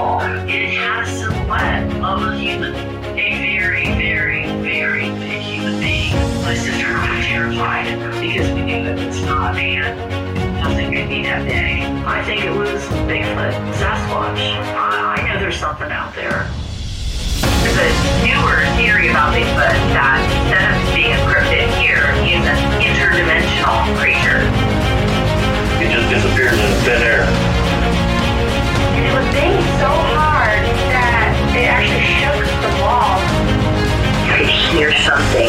skull. It had a silhouette of a human, a very, very, very big human being. My sister and I were terrified because we knew it was not a man. Nothing could be that big. I think it was Bigfoot, Sasquatch. I, I know there's something out there. There's a newer theory about Bigfoot that instead of being a cryptid here, he's an interdimensional creature. It just disappears in thin air. And it was banging so hard that it actually shook the walls. You could hear something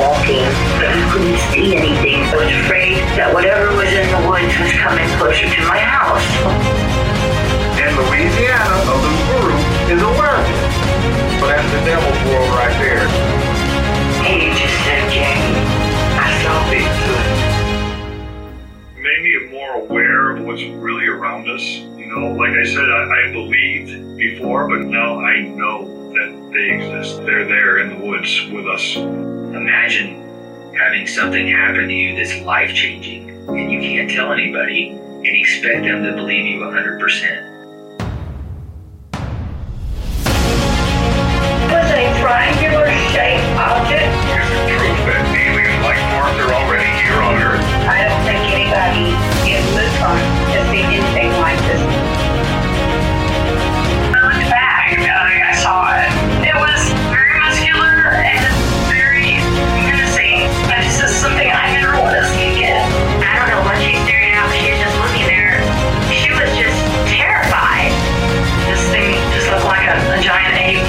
walking, but you couldn't see anything. I was afraid that whatever was in the woods was coming closer to my house. In Louisiana, a loup-garou is a werewolf. So that's the devil's world right there. And you just said, Jane, I saw Bigfoot. made me more aware of what's really around us. You know, like I said, I, I believed before, but now I know that they exist. They're there in the woods with us. Imagine having something happen to you that's life changing and you can't tell anybody and expect them to believe you 100%. It was a triangular shaped object. Is it proof that alien life forms are already here on Earth? I don't think anybody saw it. It was very muscular and very menacing. And this is something I never want to see again. I don't know what she's staring at, but she was just looking there. She was just terrified. This thing just looked like a, a giant ape.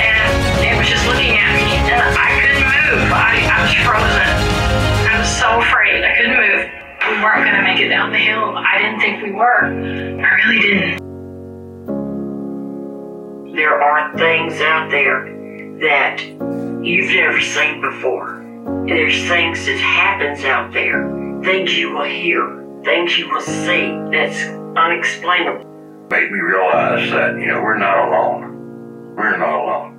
And it was just looking at me and I couldn't move. I, I was frozen. I was so afraid. I couldn't move. We weren't going to make it down the hill. I didn't think we were. I really didn't. There are things out there that you've never seen before. There's things that happens out there. Things you will hear. Things you will see. That's unexplainable. Made me realize that, you know, we're not alone. We're not alone.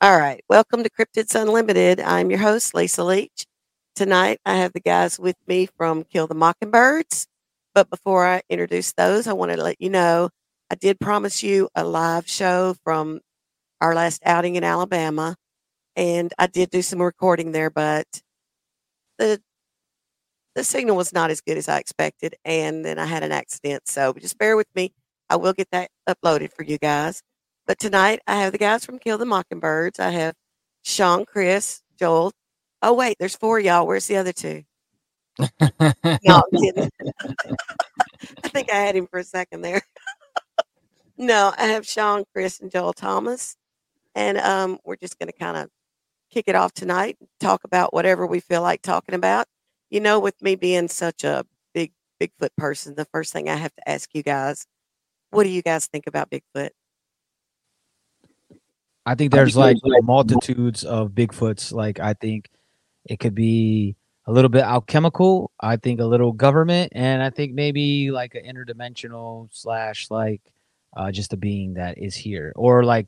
All right. Welcome to Cryptids Unlimited. I'm your host, Lisa Leach. Tonight, I have the guys with me from Kill the Mockingbirds. But before I introduce those, I wanted to let you know I did promise you a live show from our last outing in Alabama. And I did do some recording there, but the the signal was not as good as I expected. And then I had an accident. So just bear with me. I will get that uploaded for you guys. But tonight I have the guys from Kill the Mockingbirds. I have Sean, Chris, Joel. Oh wait, there's four y'all. Where's the other two? No, I'm kidding. I think I had him for a second there. no, I have Sean, Chris, and Joel Thomas, and um, we're just going to kind of kick it off tonight. Talk about whatever we feel like talking about. You know, with me being such a big Bigfoot person, the first thing I have to ask you guys, what do you guys think about Bigfoot? I think there's like multitudes of Bigfoots. Like I think it could be a little bit alchemical. I think a little government, and I think maybe like an interdimensional slash like uh, just a being that is here, or like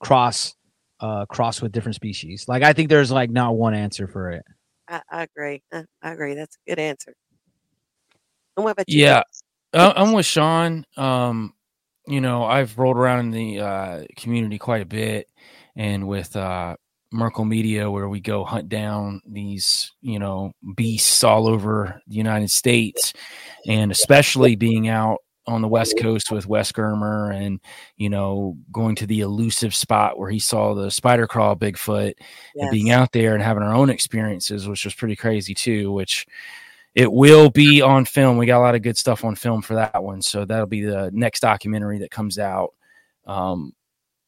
cross uh cross with different species. Like I think there's like not one answer for it. I, I agree. I, I agree. That's a good answer. And what about you? Yeah, Chris? I- I'm with Sean. Um, you know, I've rolled around in the uh, community quite a bit, and with uh, Merkel Media, where we go hunt down these, you know, beasts all over the United States, and especially being out on the West Coast with Wes Germer, and you know, going to the elusive spot where he saw the spider crawl Bigfoot, and being out there and having our own experiences, which was pretty crazy too. Which it will be on film. We got a lot of good stuff on film for that one, so that'll be the next documentary that comes out. Um,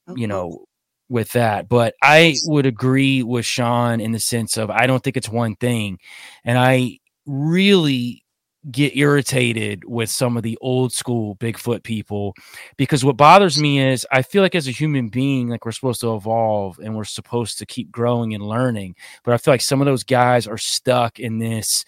Okay. you know, with that. But I would agree with Sean in the sense of I don't think it's one thing, and I really get irritated with some of the old school Bigfoot people because what bothers me is I feel like as a human being, like we're supposed to evolve and we're supposed to keep growing and learning. But I feel like some of those guys are stuck in this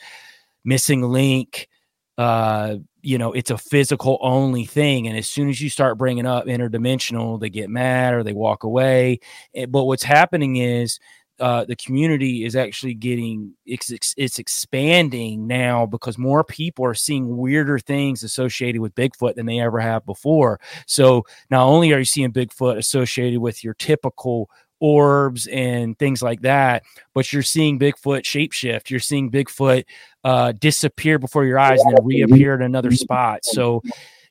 missing link. Uh, you know, it's a physical only thing. And as soon as you start bringing up interdimensional, they get mad or they walk away. Eh, But what's happening is uh, the community is actually getting it's, it's expanding now because more people are seeing weirder things associated with Bigfoot than they ever have before. So not only are you seeing Bigfoot associated with your typical orbs and things like that, but you're seeing Bigfoot shapeshift. You're seeing Bigfoot uh, disappear before your eyes and then reappear at another spot. So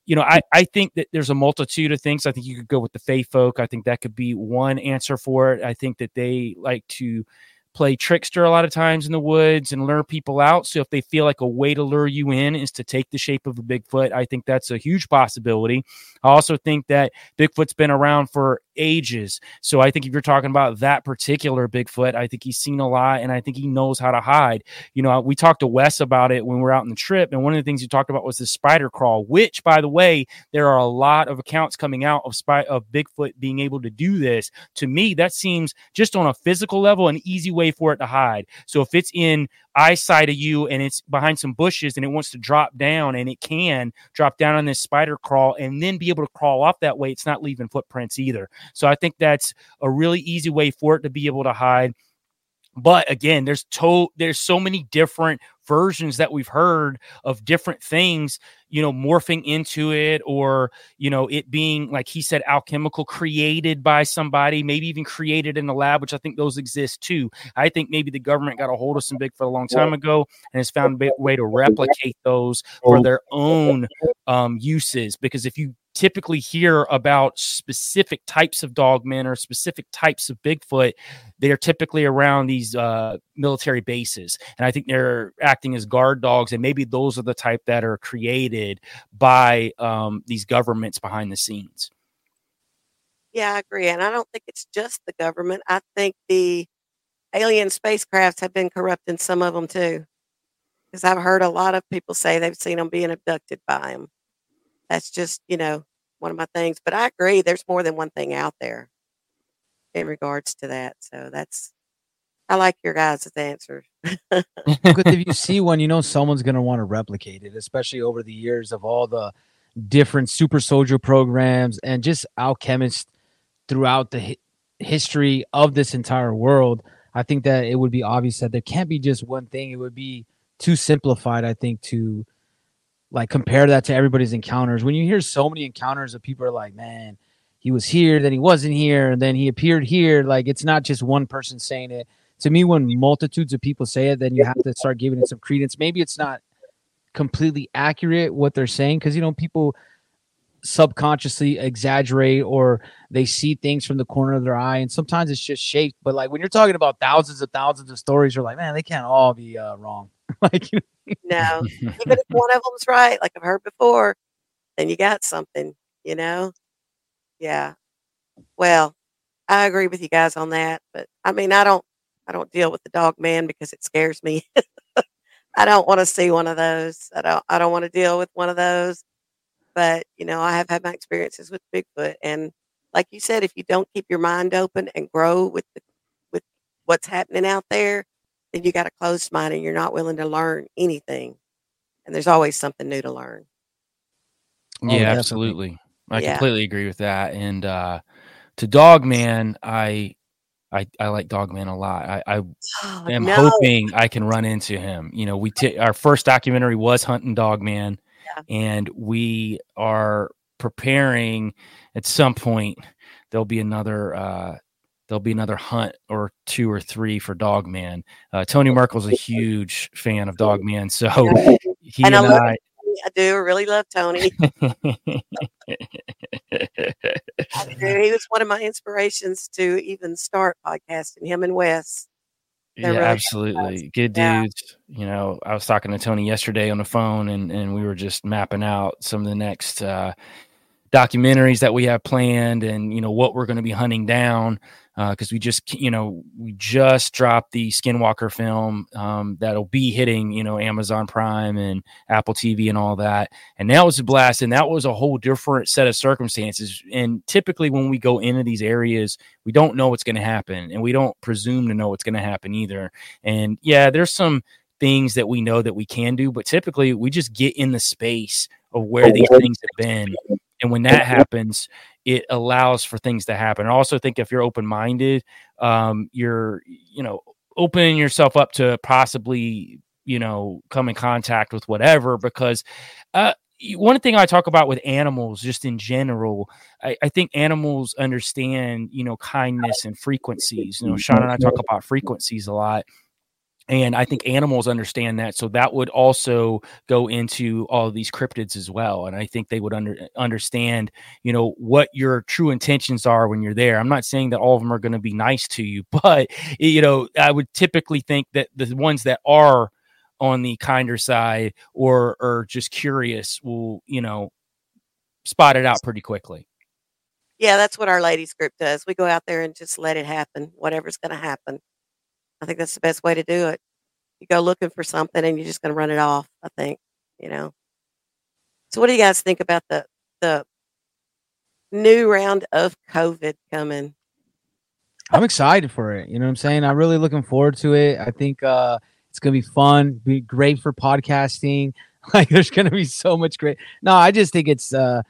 you know, I, I think that there's a multitude of things. I think you could go with the Fey folk. I think that could be one answer for it. I think that they like to play trickster a lot of times in the woods and lure people out. So if they feel like a way to lure you in is to take the shape of a Bigfoot, I think that's a huge possibility. I also think that Bigfoot's been around for ages. So I think if you're talking about that particular Bigfoot, I think he's seen a lot and I think he knows how to hide. You know, we talked to Wes about it when we were out on the trip. And one of the things he talked about was the spider crawl, which, by the way, there are a lot of accounts coming out of, spy- of Bigfoot being able to do this. To me, that seems just on a physical level an easy way for it to hide. So if it's in eyesight of you and it's behind some bushes and it wants to drop down and it can drop down on this spider crawl and then be able to crawl off that way, it's not leaving footprints either. So I think that's a really easy way for it to be able to hide. But again, there's to there's so many different versions that we've heard of different things, you know, morphing into it or, you know, it being like he said, alchemical created by somebody, maybe even created in the lab, which I think those exist too. I think maybe the government got a hold of some Bigfoot a long time ago and has found a way to replicate those for their own um, uses. Because if you typically hear about specific types of dogmen or specific types of Bigfoot, they're typically around these uh, military bases. And I think they're acting as guard dogs. And maybe those are the type that are created by um, these governments behind the scenes. Yeah, I agree. And I don't think it's just the government. I think the alien spacecrafts have been corrupting some of them too. Because I've heard a lot of people say they've seen them being abducted by them. That's just, you know, one of my things. But I agree, there's more than one thing out there in regards to that. So that's, I like your guys' answers. Because if you see one, you know someone's going to want to replicate it, especially over the years of all the different super soldier programs and just alchemists throughout the hi- history of this entire world. I think that it would be obvious that there can't be just one thing. It would be too simplified, I think, to like compare that to everybody's encounters. When you hear so many encounters of people are like, man, he was here, then he wasn't here, and then he appeared here. Like it's not just one person saying it. To me, when multitudes of people say it, then you have to start giving it some credence. Maybe it's not completely accurate what they're saying because you know people subconsciously exaggerate or they see things from the corner of their eye and sometimes it's just shaped but like when you're talking about thousands and thousands of stories you're like man they can't all be uh, wrong like you No, even if one of them's right, like I've heard before, then you got something, you know? Yeah. Well, I agree with you guys on that, but I mean, I don't, I don't deal with the dog man because it scares me. I don't want to see one of those. I don't, I don't want to deal with one of those. But you know, I have had my experiences with Bigfoot, and like you said, if you don't keep your mind open and grow with the, with what's happening out there, then you got a closed mind and you're not willing to learn anything. And there's always something new to learn. Oh, yeah, absolutely. I Yeah. completely agree with that. And uh to Dogman, I I I like Dogman a lot. I, I Oh, am no. hoping I can run into him. You know, we t- our first documentary was Hunting Dogman, Yeah. and we are preparing at some point. There'll be another. uh There'll be another hunt or two or three for Dogman. Uh, Tony Merkel's a huge fan of Dogman, so he And and, I, I, I do. Really love Tony. He was one of my inspirations to even start podcasting, him and Wes. They're yeah, really absolutely. Good Yeah. dudes. You know, I was talking to Tony yesterday on the phone and, and we were just mapping out some of the next uh, documentaries that we have planned and, you know, what we're going to be hunting down. Because we just, you know, we just dropped the Skinwalker film um, that'll be hitting, you know, Amazon Prime and Apple TV and all that. And that was a blast. And that was a whole different set of circumstances. And typically, when we go into these areas, we don't know what's going to happen and we don't presume to know what's going to happen either. And yeah, there's some things that we know that we can do, but typically we just get in the space of where these things have been And when that happens, it allows for things to happen. I also think if you're open minded, um, you're, you know, opening yourself up to possibly, you know, come in contact with whatever because uh, one thing I talk about with animals, just in general, I, I, think animals understand, you know, kindness and frequencies. You know, Sean and I talk about frequencies a lot. And I think animals understand that. So that would also go into all of these cryptids as well. And I think they would under, understand, you know, what your true intentions are when you're there. I'm not saying that all of them are going to be nice to you, but, you know, I would typically think that the ones that are on the kinder side or or just curious will you know spot it out pretty quickly yeah that's what our ladies group does we go out there and just let it happen whatever's going to happen i think that's the best way to do it you go looking for something and you're just going to run it off i think you know so what do you guys think about the the new round of covid coming i'm excited for it you know what i'm saying i'm really looking forward to it i think uh it's gonna be fun, be great for podcasting. Like there's gonna be so much great. No, I just think it's uh,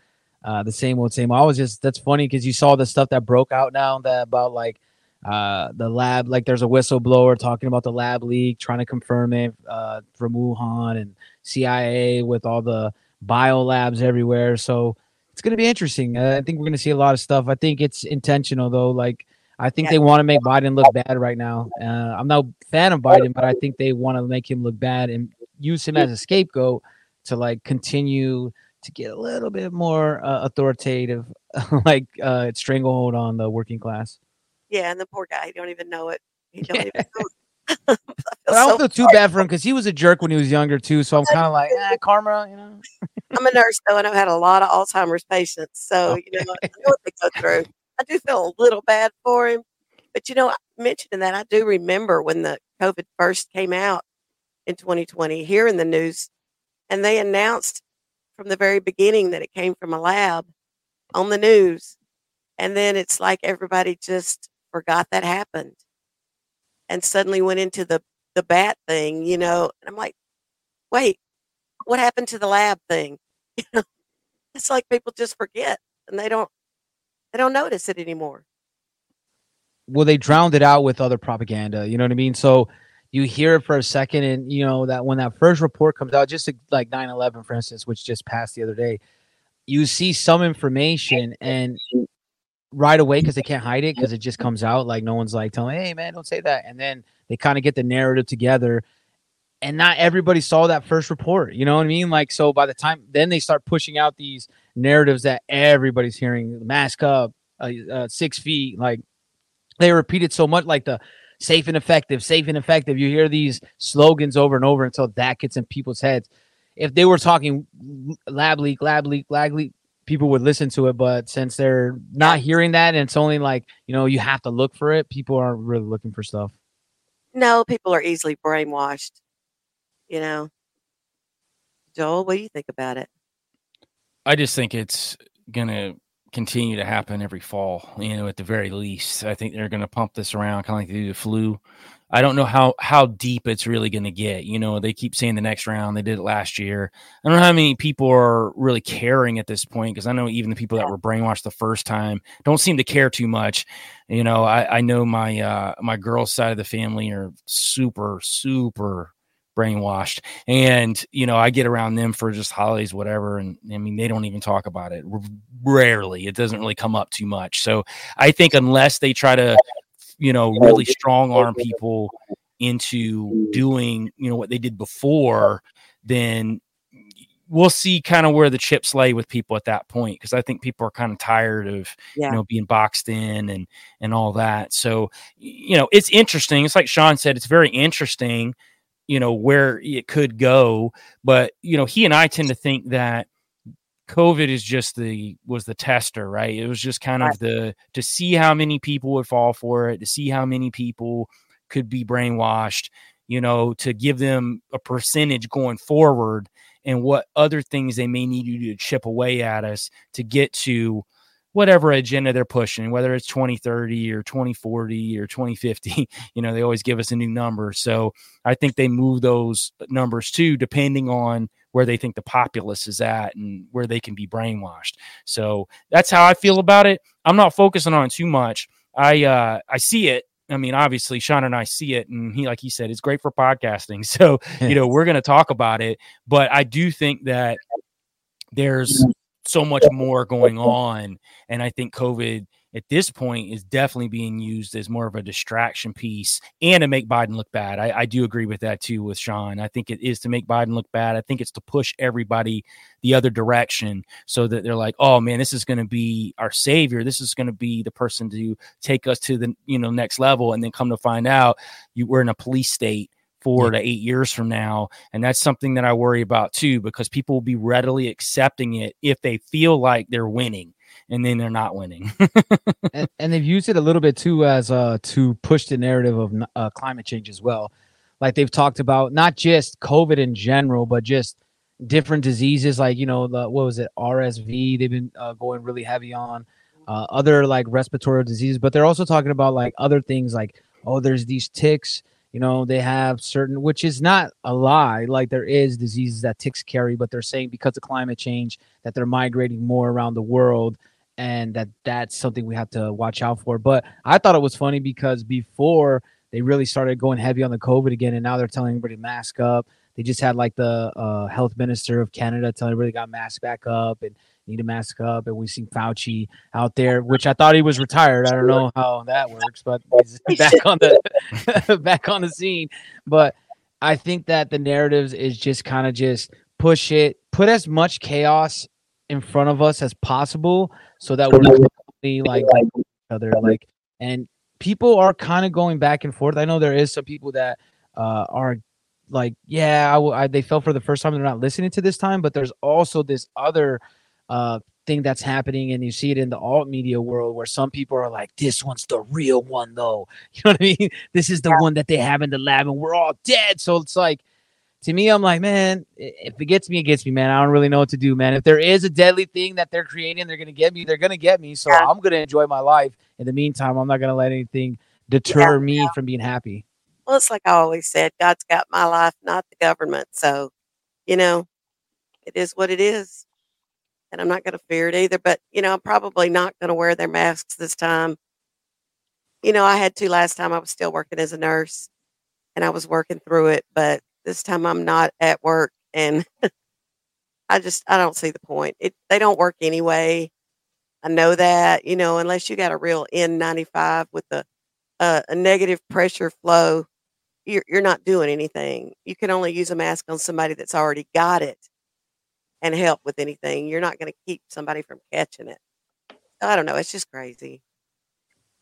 uh the same old same. I was just that's funny because you saw the stuff that broke out now that about like uh the lab like there's a whistleblower talking about the lab leak trying to confirm it uh from Wuhan and CIA with all the bio labs everywhere. So it's going to be interesting. Uh, I think we're going to see a lot of stuff. I think it's intentional though. Like I think they want to make Biden look bad right now. Uh, I'm not a fan of Biden, but I think they want to make him look bad and use him as a scapegoat to like continue to get a little bit more uh, authoritative, like uh, stranglehold on the working class. Yeah, and the poor guy, he don't even know it. He don't even know I, don't so feel too bad for him because he was a jerk when he was younger too. So I'm kind of like, eh, karma, you know. I'm a nurse though, and I've had a lot of Alzheimer's patients, so you know I know what they go through. I do feel a little bad for him. But you know, mentioning that, I do remember when the COVID first came out in 2020 here in the news, and they announced from the very beginning that it came from a lab on the news. And then it's like everybody just forgot that happened and suddenly went into the, the bat thing, you know. And I'm like, wait, what happened to the lab thing? You know, it's like people just forget and they don't they don't notice it anymore. Well, they drowned it out with other propaganda. You know what I mean? So you hear it for a second, and you know that when that first report comes out, just like 9 11, for instance, which just passed the other day, you see some information and right away because they can't hide it because it just comes out like no one's like telling, hey, man, don't say that. And then they kind of get the narrative together. And not everybody saw that first report. You know what I mean? Like, so by the time then they start pushing out these narratives that everybody's hearing mask up, uh, uh, six feet. Like they repeat it so much, like the safe and effective, safe and effective. You hear these slogans over and over until that gets in people's heads. If they were talking lab leak, lab leak, lab leak, people would listen to it. But since they're not hearing that, and it's only like you know you have to look for it, people aren't really looking for stuff. No, people are easily brainwashed. You know, Joel, what do you think about it? I just think it's gonna continue to happen every fall. You know, at the very least, I think they're gonna pump this around, kind of like they do the flu. I don't know how how deep it's really going to get. You know, they keep saying the next round. They did it last year. I don't know how many people are really caring at this point because I know even the people that were brainwashed the first time don't seem to care too much. You know, I, I know my uh, my girl's side of the family are super super brainwashed. And, you know, I get around them for just holidays, whatever. And I mean, they don't even talk about it rarely. It doesn't really come up too much. So I think unless they try to, you know, really strong arm people into doing, you know, what they did before, then we'll see kind of where the chips lay with people at that point because I think people are kind of tired of yeah. you know being boxed in and and all that. So you know it's interesting. It's like Sean said, it's very interesting you know where it could go but you know he and i tend to think that covid is just the was the tester right it was just kind of the to see how many people would fall for it to see how many people could be brainwashed you know to give them a percentage going forward and what other things they may need you to chip away at us to get to whatever agenda they're pushing, whether it's 2030 or 2040 or 2050, you know, they always give us a new number. So I think they move those numbers too, depending on where they think the populace is at and where they can be brainwashed. So that's how I feel about it. I'm not focusing on it too much. I uh, I see it. I mean, obviously, Sean and I see it, and he, like he said, it's great for podcasting. So, you know, we're going to talk about it. But I do think that there's so much more going on, and I think COVID at this point is definitely being used as more of a distraction piece and to make Biden look bad. I, I, do agree with that too with Sean. I think it is to make Biden look bad. I think it's to push everybody the other direction so that they're like, oh man, this is going to be our savior. This is going to be the person to take us to the you know next level. And then come to find out, you we're in a police state four yeah. to eight years from now. And that's something that I worry about too, because people will be readily accepting it if they feel like they're winning and then they're not winning. and, and, they've used it a little bit too as uh to push the narrative of uh, climate change as well. Like they've talked about not just COVID in general, but just different diseases like you know the what was it RSV. They've been uh, going really heavy on uh, other like respiratory diseases, but they're also talking about like other things like oh, there's these ticks. You know, they have certain, which is not a lie. Like there is diseases that ticks carry, but they're saying because of climate change that they're migrating more around the world and that that's something we have to watch out for. But I thought it was funny because before they really started going heavy on the COVID again, and now they're telling everybody mask up. They just had like the uh, health minister of Canada telling everybody got mask back up and need to mask up. And we've seen Fauci out there, which I thought he was retired. I don't know how that works, but he's back on the back on the scene. But I think that the narratives is just kind of just push it, put as much chaos in front of us as possible so that we're not like each other like and people are kind of going back and forth i know there is some people that uh, are like yeah I, I, they fell for the first time they're not listening to this time but there's also this other uh, thing that's happening and you see it in the alt media world where some people are like this one's the real one though you know what i mean this is the one that they have in the lab and we're all dead so it's like to me, I'm like, man, if it gets me, it gets me, man. I don't really know what to do, man. If there is a deadly thing that they're creating, they're gonna get me. They're gonna get me. So yeah. I'm gonna enjoy my life. In the meantime, I'm not gonna let anything deter yeah, me yeah. from being happy. Well, it's like I always said, God's got my life, not the government. So, you know, it is what it is, and I'm not gonna fear it either. But you know, I'm probably not gonna wear their masks this time. You know, I had to last time. I was still working as a nurse, and I was working through it, but this time I'm not at work and I just I don't see the point. It they don't work anyway. I know that, you know, unless you got a real N95 with a a, a negative pressure flow, you're you're not doing anything. You can only use a mask on somebody that's already got it and help with anything. You're not going to keep somebody from catching it. I don't know. It's just crazy.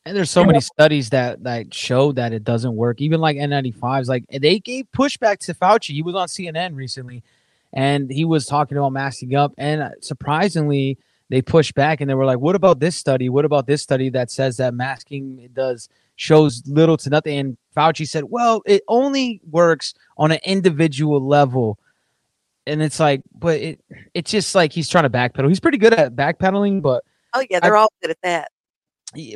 And there's so many studies that that show that it doesn't work. Even like N95s, like they gave pushback to Fauci. He was on CNN recently, and he was talking about masking up. And uh, surprisingly, they pushed back and they were like, "What about this study? What about this study that says that masking does shows little to nothing?" And Fauci said, "Well, it only works on an individual level." And it's like, but it it's just like he's trying to backpedal. He's pretty good at backpedaling, but oh yeah, they're I, all good at that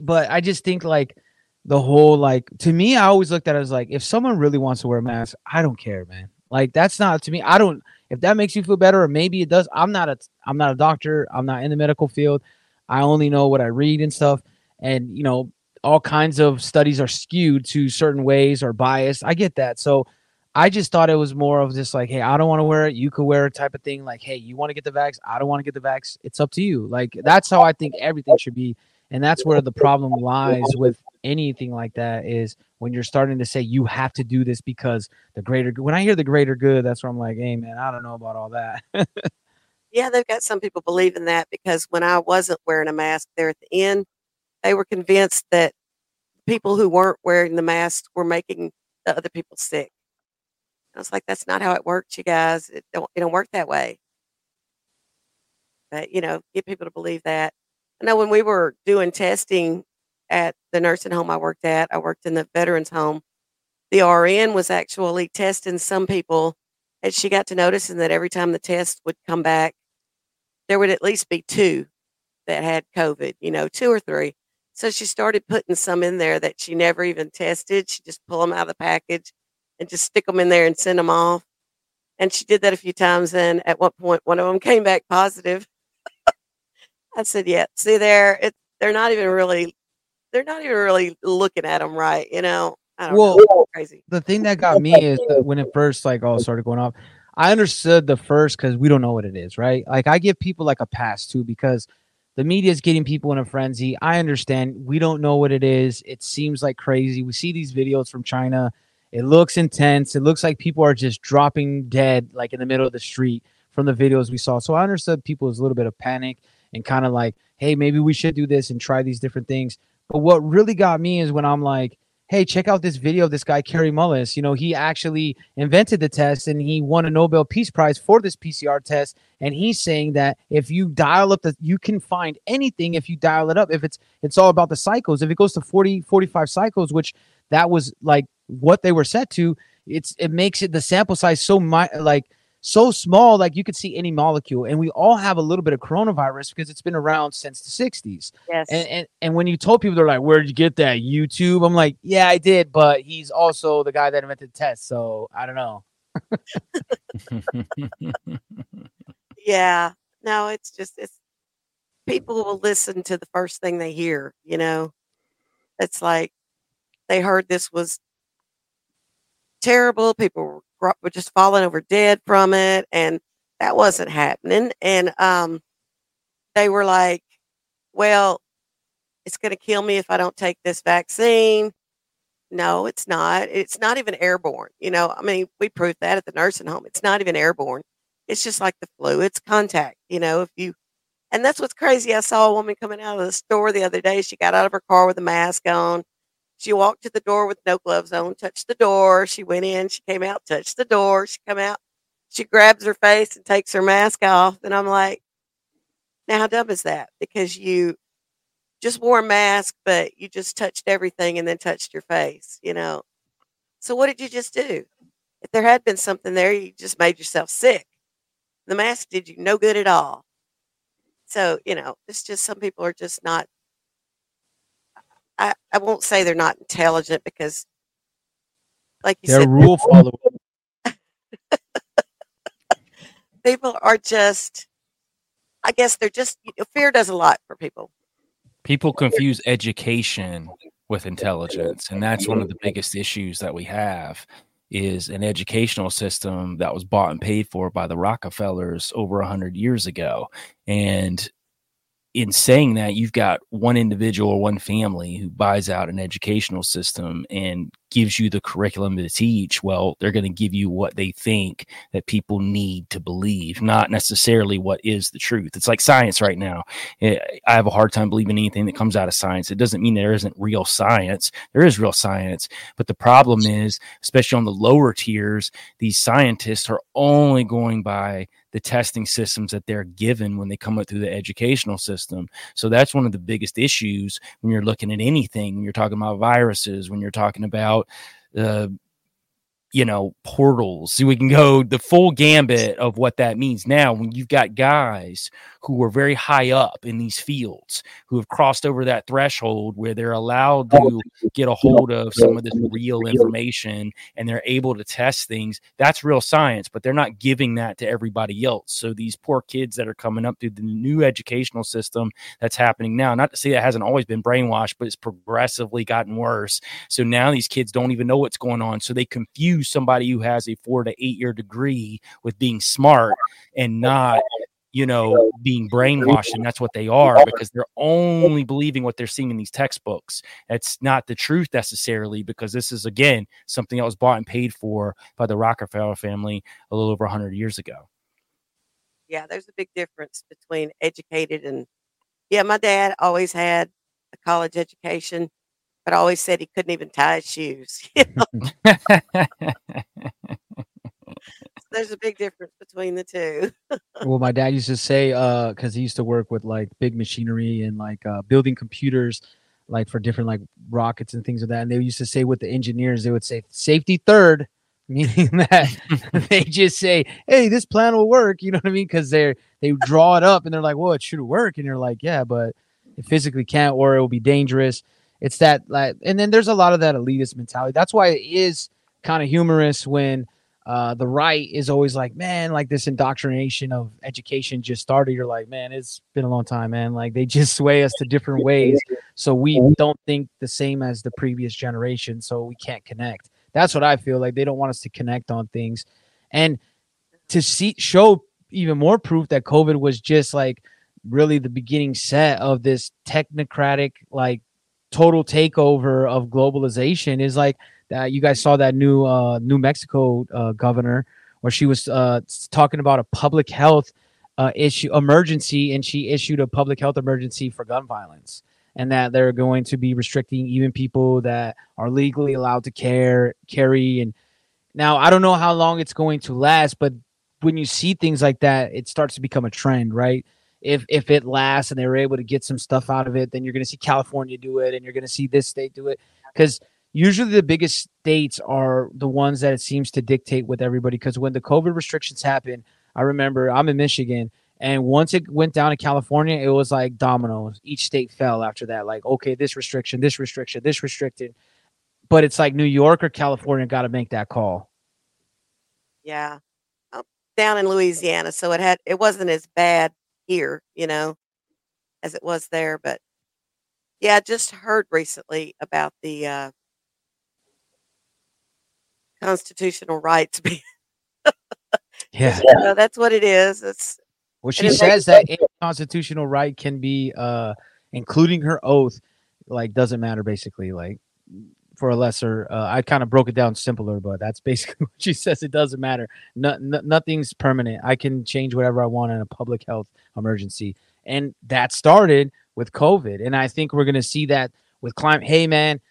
but I just think like the whole like to me, I always looked at it as like if someone really wants to wear a mask, I don't care, man. Like that's not to me. I don't. If that makes you feel better, or maybe it does. I'm not a. I'm not a doctor. I'm not in the medical field. I only know what I read and stuff. And you know, all kinds of studies are skewed to certain ways or biased. I get that. So I just thought it was more of just like, hey, I don't want to wear it. You could wear it type of thing. Like, hey, you want to get the vax? I don't want to get the vax. It's up to you. Like that's how I think everything should be and that's where the problem lies with anything like that is when you're starting to say you have to do this because the greater good when i hear the greater good that's where i'm like hey man i don't know about all that yeah they've got some people believing that because when i wasn't wearing a mask there at the end they were convinced that people who weren't wearing the mask were making the other people sick i was like that's not how it works you guys it don't it don't work that way but you know get people to believe that I know when we were doing testing at the nursing home I worked at, I worked in the veterans home. The RN was actually testing some people, and she got to noticing that every time the test would come back, there would at least be two that had COVID, you know, two or three. So she started putting some in there that she never even tested. She just pull them out of the package and just stick them in there and send them off. And she did that a few times. And at one point, one of them came back positive. I said, "Yeah, see there, it, they're not even really, they're not even really looking at them right, you know." I don't Well, know. Crazy. the thing that got me is that when it first like all started going off, I understood the first because we don't know what it is, right? Like I give people like a pass too because the media is getting people in a frenzy. I understand we don't know what it is. It seems like crazy. We see these videos from China. It looks intense. It looks like people are just dropping dead like in the middle of the street from the videos we saw. So I understood people's little bit of panic and kind of like, hey, maybe we should do this and try these different things. But what really got me is when I'm like, hey, check out this video of this guy, Kary Mullis. You know, he actually invented the test and he won a Nobel Peace Prize for this PCR test. And he's saying that if you dial up the, you can find anything if you dial it up. If it's, it's all about the cycles. If it goes to 40, 45 cycles, which that was like what they were set to, it's, it makes it the sample size so mi- like, so small, like you could see any molecule. And we all have a little bit of coronavirus because it's been around since the 60s. Yes. And, and and when you told people they're like, "Where'd you get that? YouTube?" I'm like, "Yeah, I did, but he's also the guy that invented the test, so I don't know." Yeah. No, it's just it's people will listen to the first thing they hear, you know. It's like they heard this was terrible. People were, just falling over dead from it and that wasn't happening and um they were like, well, it's going to kill me if I don't take this vaccine. No, it's not. It's not even airborne. You know, I mean, we proved that at the nursing home. It's not even airborne. It's just like the flu. It's contact. You know, if you, and that's what's crazy. I saw a woman coming out of the store the other day. She got out of her car with a mask on. She walked to the door with no gloves on, touched the door. She went in, she came out, touched the door. She come out, she grabs her face and takes her mask off. And I'm like, now how dumb is that? Because you just wore a mask, but you just touched everything and then touched your face, you know. So what did you just do? If there had been something there, you just made yourself sick. The mask did you no good at all. So, you know, it's just some people are just not I, I won't say they're not intelligent because like you They're said, rule followers. people are just I guess they're just you know, fear does a lot for people. People confuse education with intelligence, and that's one of the biggest issues that we have is an educational system that was bought and paid for by the Rockefellers over 100 years ago. And in saying that, you've got one individual or one family who buys out an educational system and gives you the curriculum to teach. Well, they're going to give you what they think that people need to believe, not necessarily what is the truth. It's like science right now. Eh, I have a hard time believing anything that comes out of science. It doesn't mean there isn't real science. There is real science. But the problem is, especially on the lower tiers, these scientists are only going by the testing systems that they're given when they come up through the educational system. So that's one of the biggest issues when you're looking at anything, when you're talking about viruses, when you're talking about uh, you know, portals. So we can go the full gambit of what that means. Now, when you've got guys who are very high up in these fields who have crossed over that threshold where they're allowed to get a hold of some of this real information and they're able to test things, that's real science, but they're not giving that to everybody else. So these poor kids that are coming up through the new educational system that's happening now, not to say that hasn't always been brainwashed, but it's progressively gotten worse. So now these kids don't even know what's going on. So they confuse somebody who has a four to eight year degree with being smart and not you know being brainwashed and that's what they are because they're only believing what they're seeing in these textbooks. It's not the truth necessarily because this is again something that was bought and paid for by the rockefeller family a little over 100 years ago. Yeah, there's a big difference between educated and yeah, my dad always had a college education, but always said he couldn't even tie his shoes. You know, there's a big difference between the two. well, my dad used to say, uh, because he used to work with like big machinery and like uh, building computers, like for different like rockets and things of that. And they used to say with the engineers, they would say safety third, meaning that they just say, "Hey, this plan will work." You know what I mean? Because they're they draw it up and they're like, "Well, it should work," and you're like, "Yeah, but it physically can't, or it will be dangerous." It's that like, and then there's a lot of that elitist mentality. That's why it is kind of humorous when uh, the right is always like, man, like this indoctrination of education just started. You're like, man, it's been a long time, man. Like they just sway us to different ways, so we don't think the same as the previous generation, so we can't connect. That's what I feel like. They don't want us to connect on things, and to see show even more proof that COVID was just like really the beginning set of this technocratic like total takeover of globalization is like that you guys saw that new uh new mexico uh, governor where she was uh talking about a public health uh issue emergency and she issued a public health emergency for gun violence and that they're going to be restricting even people that are legally allowed to care carry and now i don't know how long it's going to last but when you see things like that it starts to become a trend right if if it lasts and they were able to get some stuff out of it, then you're going to see California do it, and you're going to see this state do it. Because usually the biggest states are the ones that it seems to dictate with everybody. Because when the COVID restrictions happened, I remember I'm in Michigan, and once it went down to California, it was like dominoes. Each state fell after that. Like, okay, this restriction, this restriction, this restricted. But it's like New York or California got to make that call. Yeah. Oh, down in Louisiana, so it had it wasn't as bad here, you know, as it was there. But yeah, I just heard recently about the uh, constitutional rights. being- Yeah. you know, that's what it is. It's Well, she And it's says that any constitutional right can be, uh, including her oath, like doesn't matter basically. Like for a lesser, uh, I kind of broke it down simpler, but that's basically what she says. It doesn't matter. No, no, nothing's permanent. I can change whatever I want in a public health emergency, and that started with COVID. And I think we're gonna see that with climate. Hey, man,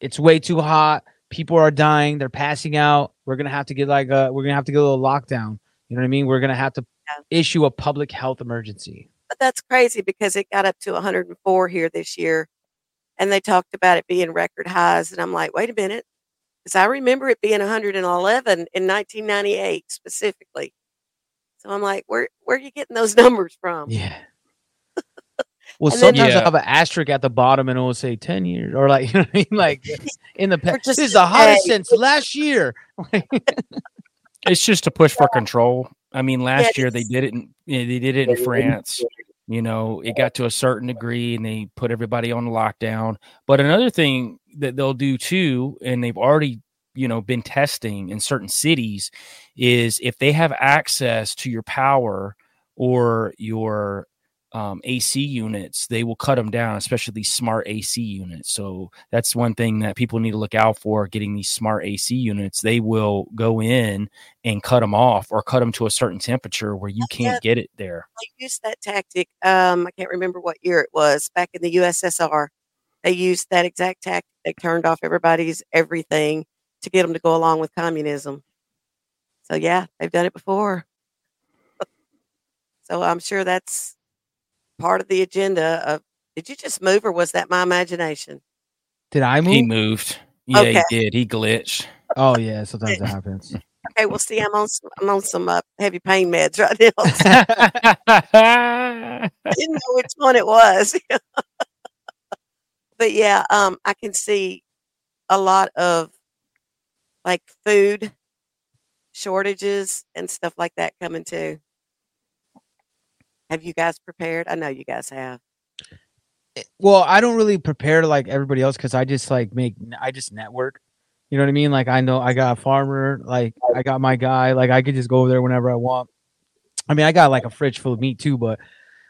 it's way too hot. People are dying. They're passing out. We're gonna have to get like a. We're gonna have to get a little lockdown. You know what I mean? We're gonna have to issue a public health emergency. but that's crazy because it got up to 104 here this year, and they talked about it being record highs, and I'm like, wait a minute, because I remember it being 111 in 1998 specifically. So I'm like, where where are you getting those numbers from? Yeah. Well, And sometimes Yeah. I have an asterisk at the bottom and it will say 10 years or like, you know what I mean? Like in the past, this is the hottest today. since last year. It's just a push for control. I mean, last it year they did it. In, they did it in France. You know, it got to a certain degree, and they put everybody on lockdown. But another thing that they'll do too, and they've already you know been testing in certain cities, is if they have access to your power or your um, AC units, they will cut them down, especially these smart AC units. So that's one thing that people need to look out for getting these smart AC units. They will go in and cut them off or cut them to a certain temperature where you can't get it there. They used that tactic. Um, I can't remember what year it was back in the USSR. They used that exact tactic. They turned off everybody's everything to get them to go along with communism. So yeah, they've done it before. so I'm sure that's part of the agenda of. Did you just move, or was that my imagination? Did I move? He moved. Yeah, Okay. he did. He glitched. Oh, yeah. Sometimes that happens. Okay, well, see, I'm on some, I'm on some uh, heavy pain meds right now. I didn't know which one it was. but yeah, um, I can see a lot of like food shortages and stuff like that coming too. Have you guys prepared? I know you guys have. Eh, well, I don't really prepare like everybody else because I just like make, I just network. You know what I mean? Like I know I got a farmer, like I got my guy, like I could just go over there whenever I want. I mean, I got like a fridge full of meat too, but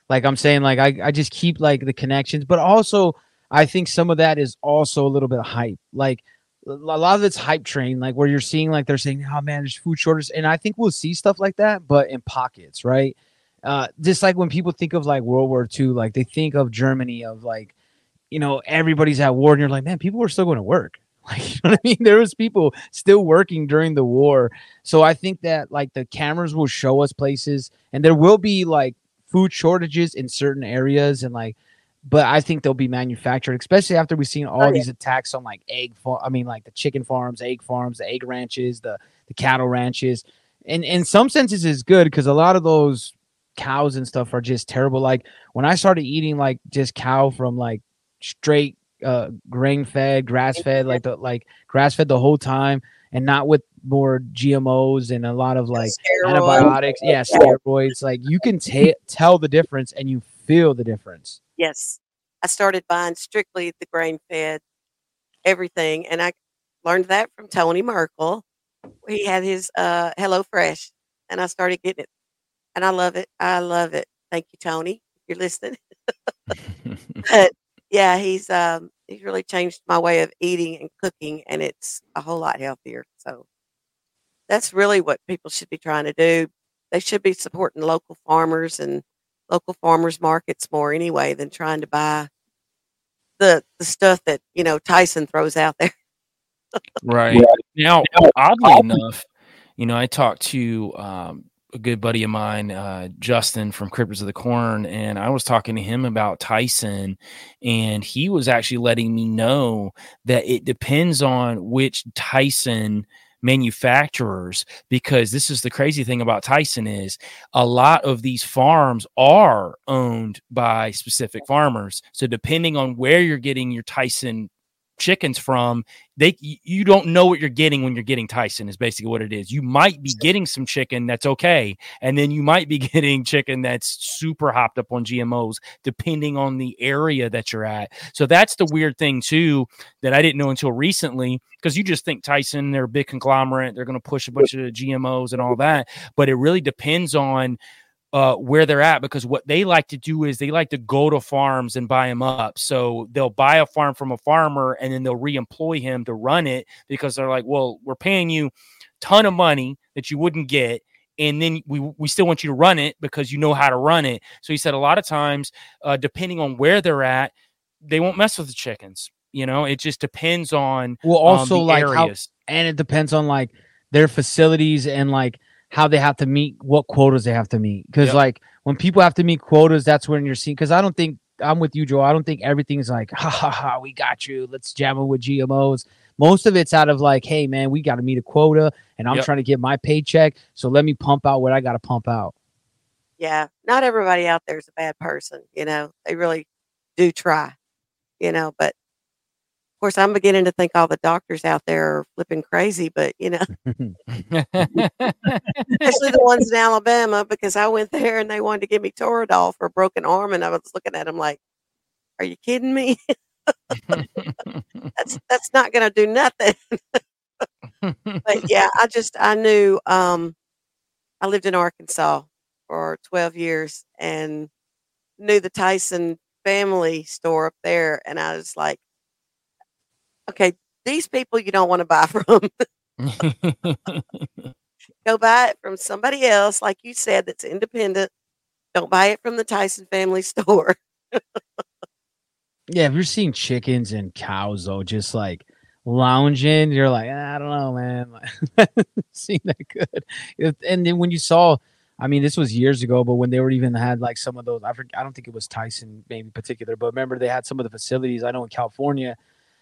like I'm saying, like I, I just keep like the connections, but also I think some of that is also a little bit of hype. Like a lot of it's hype train, like where you're seeing like they're saying, "Oh man, there's food shortage," and I think we'll see stuff like that, but in pockets, right? Uh, just like when people think of like World War II, like they think of Germany, of like, you know, everybody's at war, and you're like, man, people were still going to work. Like, you know what I mean? There was people still working during the war. So I think that like the cameras will show us places, and there will be like food shortages in certain areas, and like, but I think they'll be manufactured, especially after we've seen all Oh, yeah. these attacks on like egg farm. I mean, like the chicken farms, egg farms, the egg ranches, the the cattle ranches. And in some senses, is good because a lot of those cows and stuff are just terrible. Like when I started eating like just cow from like straight uh grain fed, grass fed, like the like grass fed the whole time, and not with more GMOs and a lot of like Steroids. antibiotics. Yeah, steroids. Like you can ta- tell the difference and you feel the difference. Yes. I started buying strictly the grain fed everything. And I learned that from Tony Merkel. He had his uh Hello Fresh and I started getting it. And I love it. I love it. Thank you, Tony. If you're listening. but yeah, he's um he's really changed my way of eating and cooking and it's a whole lot healthier. So that's really what people should be trying to do. They should be supporting local farmers and local farmers markets more anyway than trying to buy the the stuff that, you know, Tyson throws out there. Right. Now, oddly enough, you know, I talked to um, a good buddy of mine, uh, Justin from Crippers of the Corn, and I was talking to him about Tyson, and he was actually letting me know that it depends on which Tyson manufacturers because this is the crazy thing about Tyson is a lot of these farms are owned by specific farmers. So depending on where you're getting your Tyson chickens from they you don't know what you're getting when you're getting Tyson is basically what it is. You might be getting some chicken that's okay and then you might be getting chicken that's super hopped up on GMOs depending on the area that you're at. So that's the weird thing too that I didn't know until recently because you just think Tyson they're a big conglomerate, they're going to push a bunch of GMOs and all that, but it really depends on uh, where they're at because what they like to do is they like to go to farms and buy them up. So they'll buy a farm from a farmer and then they'll re-employ him to run it because they're like, well, we're paying you ton of money that you wouldn't get. And then we, we still want you to run it because you know how to run it. So he said a lot of times, uh, depending on where they're at, they won't mess with the chickens. You know, it just depends on Well, um, also the like how, and it depends on like their facilities and like how they have to meet what quotas they have to meet. Because Yep. like when people have to meet quotas, that's when you're seeing. Because I don't think I'm with you, Joe. I don't think everything's like ha ha ha. We got you. Let's jam it with GMOs. Most of it's out of like, hey man, we got to meet a quota, and I'm Yep. trying to get my paycheck. So let me pump out what I got to pump out. Yeah. Not everybody out there is a bad person, you know. They really do try, you know, but of course I'm beginning to think all the doctors out there are flipping crazy, but you know, especially the ones in Alabama because I went there and they wanted to give me Toradol for a broken arm and I was looking at them like, Are you kidding me? that's that's not gonna do nothing. but yeah, I just I knew um I lived in Arkansas for 12 years and knew the Tyson family store up there and I was like okay, these people you don't want to buy from. Go buy it from somebody else like you said that's independent. Don't buy it from the Tyson family store. Yeah, if you're seeing chickens and cows though, just like lounging, you're like, "Ah, I don't know, man. Seem that good. And then when you saw, I mean, this was years ago, but when they were even had like some of those, I forget, I don't think it was Tyson maybe particular, but remember they had some of the facilities I know in California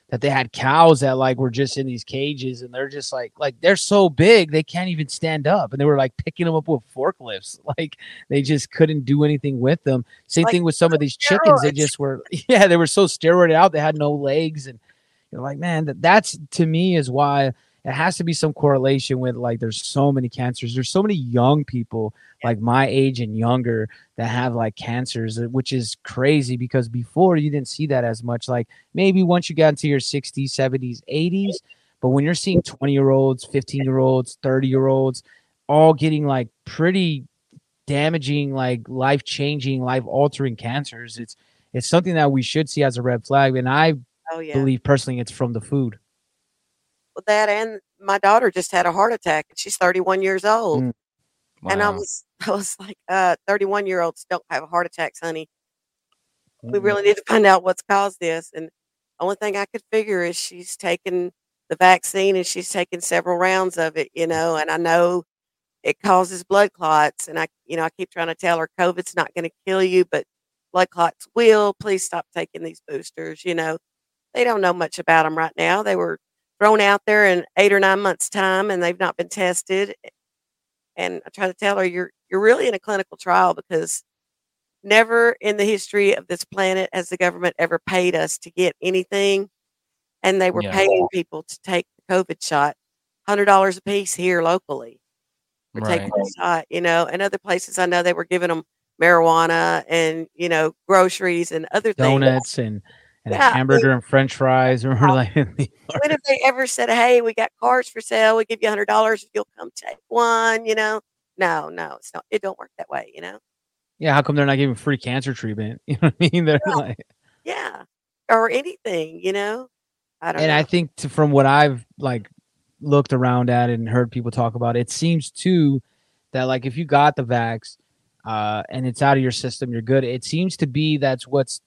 that they had cows that like were just in these cages and they're just like like they're so big they can't even stand up and they were like picking them up with forklifts like they just couldn't do anything with them same Like thing with some of these chickens they just were yeah they were so steroided out they had no legs and you're like man that, that's to me is why it has to be some correlation with like there's so many cancers. There's so many young people like my age and younger that have like cancers uh, which is crazy because before you didn't see that as much. Like maybe once you got into your 60s 70s 80s but when you're seeing 20 year olds 15 year olds 30 year olds all getting like pretty damaging like life changing life altering cancers it's it's something that we should see as a red flag and i Oh yeah. believe personally it's from the food that and my daughter just had a heart attack and she's 31 years old. Mm. And I was I was like, uh, 31 year olds don't have heart attacks, honey. We Mm-mm. really need to find out what's caused this. And only thing I could figure is she's taken the vaccine and she's taken several rounds of it, you know, and I know it causes blood clots. And I, you know, I keep trying to tell her COVID's not going to kill you, but blood clots will. Please stop taking these boosters. You know, they don't know much about them right now. They were thrown out there in eight or nine months' time and they've not been tested. Eh, and I try to tell her, you're, you're really in a clinical trial because never in the history of this planet has the government ever paid us to get anything. And they were Yeah. paying people to take the COVID shot. hundred dollars a piece here locally for taking Right. the shot. You know, and other places I know they were giving them marijuana and you know groceries and other things. Donuts and and Yeah, hamburger and French fries. We're like, When have they ever said, "Hey, we got cars for sale. We give you hundred dollars if you'll come take one"? You know, no, no, it's not. It don't work that way. You know, yeah, how come they're not giving free cancer treatment? You know what I mean? They're like, yeah, or anything. You know, I don't and know. I think to, from what I've like looked around at and heard people talk about, it seems too that like if you got the vax uh, and it's out of your system, you're good. It seems to be that's what's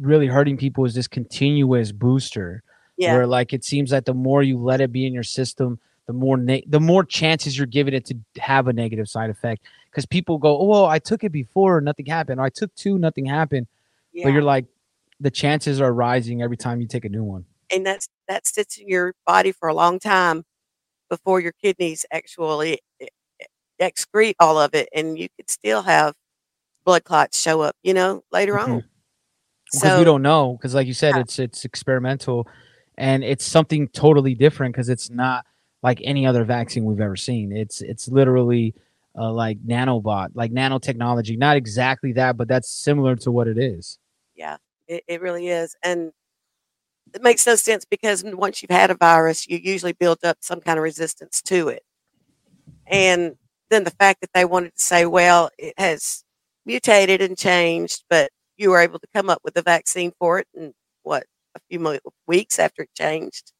really hurting people is this continuous booster, yeah, where like it seems that the more you let it be in your system, the more ne- the more chances you're giving it to have a negative side effect. Because people go, oh well, I took it before, nothing happened. Or I took two, nothing happened. yeah. But you're like, the chances are rising every time you take a new one. and that's that sits in your body for a long time before your kidneys actually e- e- excrete all of it, and you could still have blood clots show up. You know, later Mhm. on. Because So we don't know because like you said Yeah. it's it's experimental and it's something totally different because it's not like any other vaccine we've ever seen. It's it's literally uh, like nanobot like nanotechnology not exactly that but that's similar to what it is. Yeah, it, it really is, and it makes no sense because once you've had a virus, you usually build up some kind of resistance to it, and then the fact that they wanted to say, well, it has mutated and changed, but you were able to come up with a vaccine for it and what a few weeks after it changed.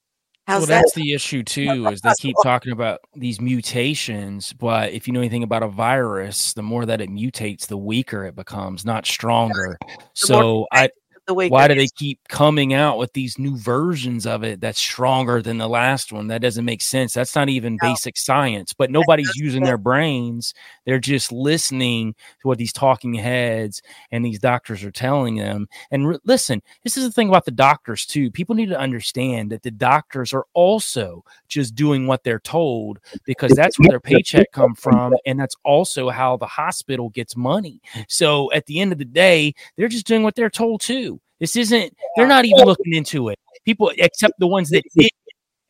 How's well, that? that's the issue too. Is they keep talking about these mutations, but if you know anything about a virus, the more that it mutates, the weaker it becomes, not stronger. So I, the weaker why do they keep coming out with these new versions of it that's stronger than the last one? That doesn't make sense. That's not even No. basic science. But nobody's using their brains. They're just listening to what these talking heads and these doctors are telling them. And re- listen, this is the thing about the doctors too. People need to understand that the doctors are also just doing what they're told because that's where their paycheck come from and that's also how the hospital gets money. So at the end of the day, they're just doing what they're told too. This isn't they're not even looking into it. People except the ones that did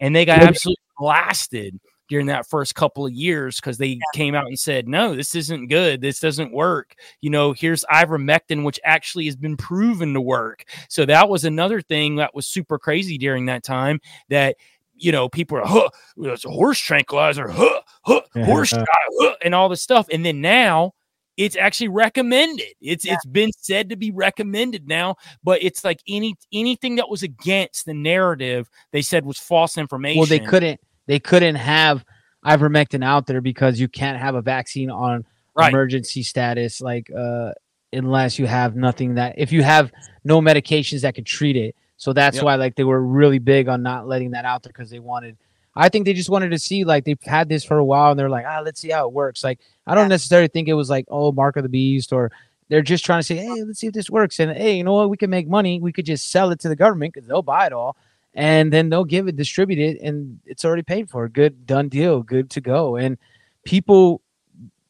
and they got absolutely blasted during that first couple of years because they came out and said, no, this isn't good. This doesn't work. You know, here's ivermectin, which actually has been proven to work. So that was another thing that was super crazy during that time that, you know, people are, huh, it's a horse tranquilizer, huh, huh, horse shot, huh, and all this stuff. And then now it's actually recommended. It's it's been said to be recommended now, but it's like any anything that was against the narrative they said was false information. well they couldn't they couldn't have ivermectin out there because you can't have a vaccine on right. emergency status like uh unless you have nothing that if you have no medications that could treat it so that's Yep. why like they were really big on not letting that out there because they wanted i think they just wanted to see like they've had this for a while and they're like ah let's see how it works like i don't Yeah. necessarily think it was like oh mark of the beast or they're just trying to say hey let's see if this works. And hey you know what? We can make money. We could just sell it to the government because they'll buy it all and then they'll give it distribute it and it's already paid for. Good done deal. Good to go. And people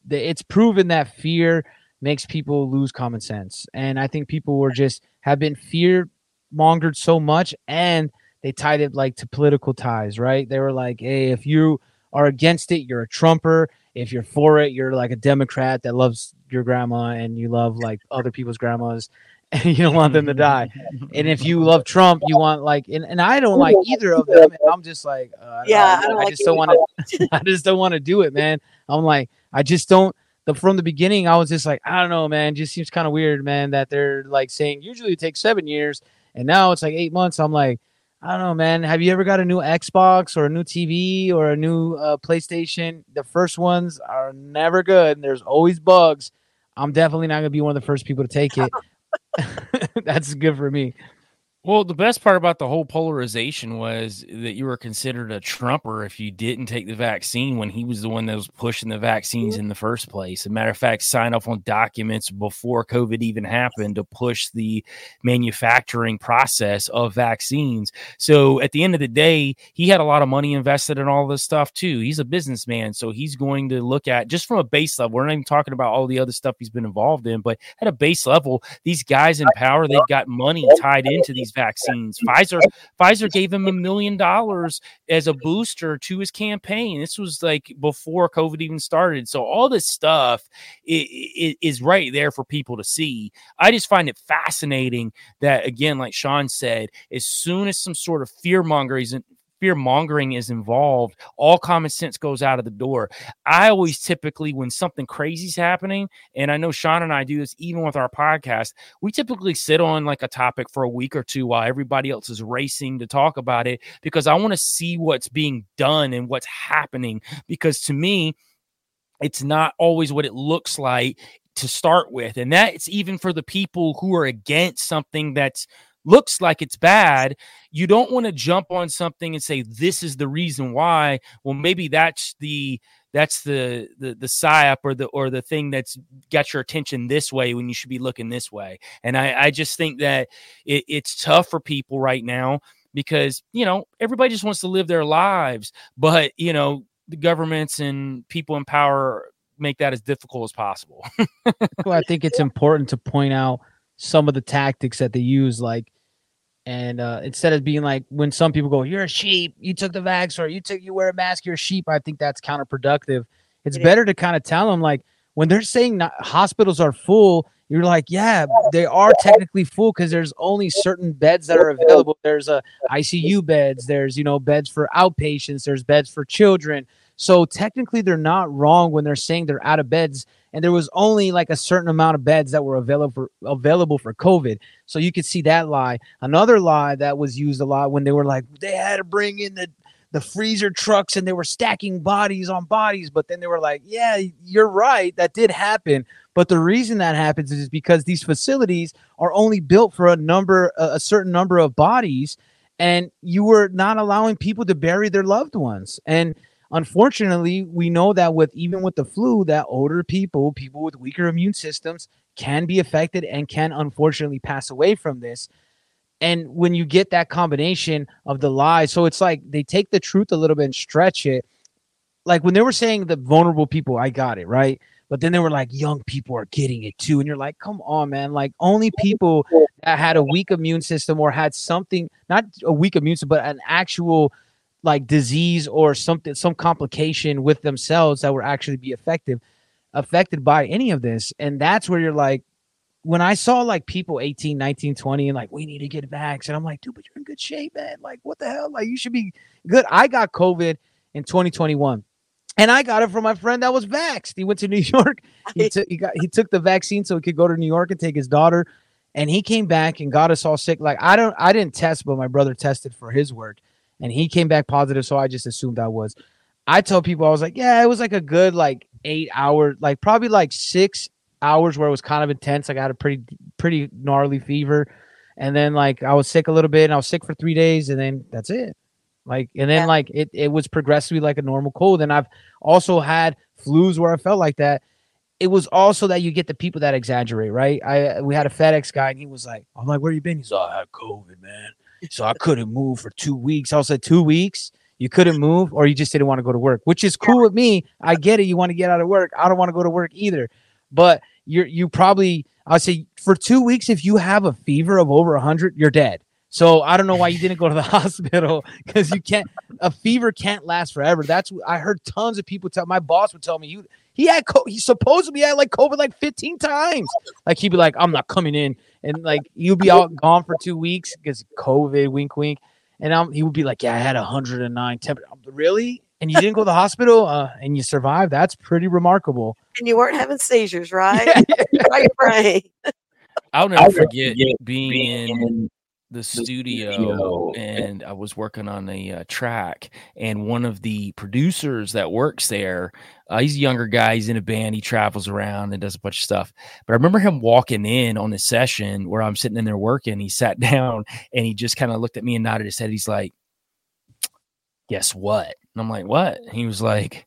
it's proven that fear makes people lose common sense. And i think people were just have been fear mongered so much and they tied it like to political ties right? They were like hey if you are against it you're a trumper if you're for it you're like a democrat that loves your grandma and you love like other people's grandmas and you don't want them to die. And if you love trump you want like and, and i don't like either of them and i'm just like uh, I don't Yeah, know, I don't I like just don't want to i just don't want to do it man. I'm like i just don't the from the beginning i was just like i don't know man just seems kind of weird man that they're like saying usually it takes seven years and now it's like eight months i'm like i don't know man. Have you ever got a new xbox or a new tv or a new uh, playstation? The first ones are never good and there's always bugs. I'm definitely not to be one of the first people to take it. That's good for me Well, the best part about the whole polarization was that you were considered a Trumper if you didn't take the vaccine when he was the one that was pushing the vaccines in the first place. As a matter of fact, signed off on documents before COVID even happened to push the manufacturing process of vaccines. So at the end of the day, he had a lot of money invested in all this stuff too. He's a businessman, so he's going to look at just from a base level. We're not even talking about all the other stuff he's been involved in, but at a base level, these guys in power, they've got money tied into these vaccines. Pfizer Pfizer gave him a million dollars as a booster to his campaign. This was like before COVID even started. So all this stuff is, is right there for people to see. I just find it fascinating that again, like Sean said, as soon as some sort of fear mongering fear mongering is involved, all common sense goes out of the door. I always typically, when something crazy is happening, and I know Sean and I do this even with our podcast, we typically sit on like a topic for a week or two while everybody else is racing to talk about it because I want to see what's being done and what's happening. Because to me, it's not always what it looks like to start with. And that's even for the people who are against something that's looks like it's bad, you don't want to jump on something and say this is the reason why. Well, maybe that's the that's the the the psyop or the or the thing that's got your attention this way when you should be looking this way. And I, I just think that it, it's tough for people right now because you know everybody just wants to live their lives, but you know the governments and people in power make that as difficult as possible. well, I think it's important to point out some of the tactics that they use, like and uh, instead of being like when some people go, "You're a sheep. You took the vax, or you took you wear a mask. You're a sheep." I think that's counterproductive. It's it better to kind of tell them like when they're saying not, hospitals are full. You're like, yeah, they are technically full because there's only certain beds that are available. There's a ICU beds. There's you know beds for outpatients. There's beds for children. So technically, they're not wrong when they're saying they're out of beds and there was only like a certain amount of beds that were available for available for COVID. So you could see that lie. Another lie that was used a lot when they were like they had to bring in the the freezer trucks and they were stacking bodies on bodies, but then they were like, yeah, you're right, that did happen. But the reason that happens is because these facilities are only built for a number a certain number of bodies and you were not allowing people to bury their loved ones. And unfortunately, we know that with even with the flu, that older people, people with weaker immune systems, can be affected and can unfortunately pass away from this. And when you get that combination of the lies, so it's like they take the truth a little bit and stretch it. Like when they were saying the vulnerable people, I got it, right? But then they were like, young people are getting it too. And you're like, come on, man. Like only people that had a weak immune system or had something, not a weak immune system, but an actual like disease or something some complication with themselves that would actually be effective affected by any of this. And that's where you're like when i saw like people 18 19 20 and like we need to get vax and i'm like dude but you're in good shape man. Like what the hell? Like you should be good. I got covid in 2021 and i got it from my friend that was vaxxed. He went to new york. He took he got he took the vaccine so he could go to new york and take his daughter and he came back and got us all sick. Like i don't i didn't test but my brother tested for his work and he came back positive. So I just assumed I was. I told people I was like, yeah, it was like a good like eight hour, like probably like six hours where it was kind of intense. Like I had a pretty pretty gnarly fever, and then like I was sick a little bit, and I was sick for three days, and then that's it. Like and then yeah. like it it was progressively like a normal cold, and I've also had flus where I felt like that. It was also that you get the people that exaggerate, right? I we had a FedEx guy, and he was like, "I'm like, where you been?" He's like, "I had COVID, man." So I couldn't move for two weeks. I was like, two weeks? You couldn't move, or you just didn't want to go to work, which is cool with me. I get it. You want to get out of work. I don't want to go to work either. But you're you probably I would say for two weeks, if you have a fever of over hundred, you're dead. So I don't know why you didn't go to the hospital because you can't. A fever can't last forever. That's what I heard tons of people tell. My boss would tell me you he had he supposedly had like COVID like 15 times. Like he'd be like, I'm not coming in, and like you'd be out gone for two weeks because COVID, wink, wink. And um, he would be like, Yeah, I had 109 temperature. Really? And you didn't go to the hospital uh, and you survived? That's pretty remarkable. And you weren't having seizures, right? right, right. I'll never forget being in the studio and I was working on a uh, track and one of the producers that works there uh, he's a younger guy he's in a band he travels around and does a bunch of stuff but I remember him walking in on the session where I'm sitting in there working he sat down and he just kind of looked at me and nodded his head he's like guess what? And I'm like what? And he was like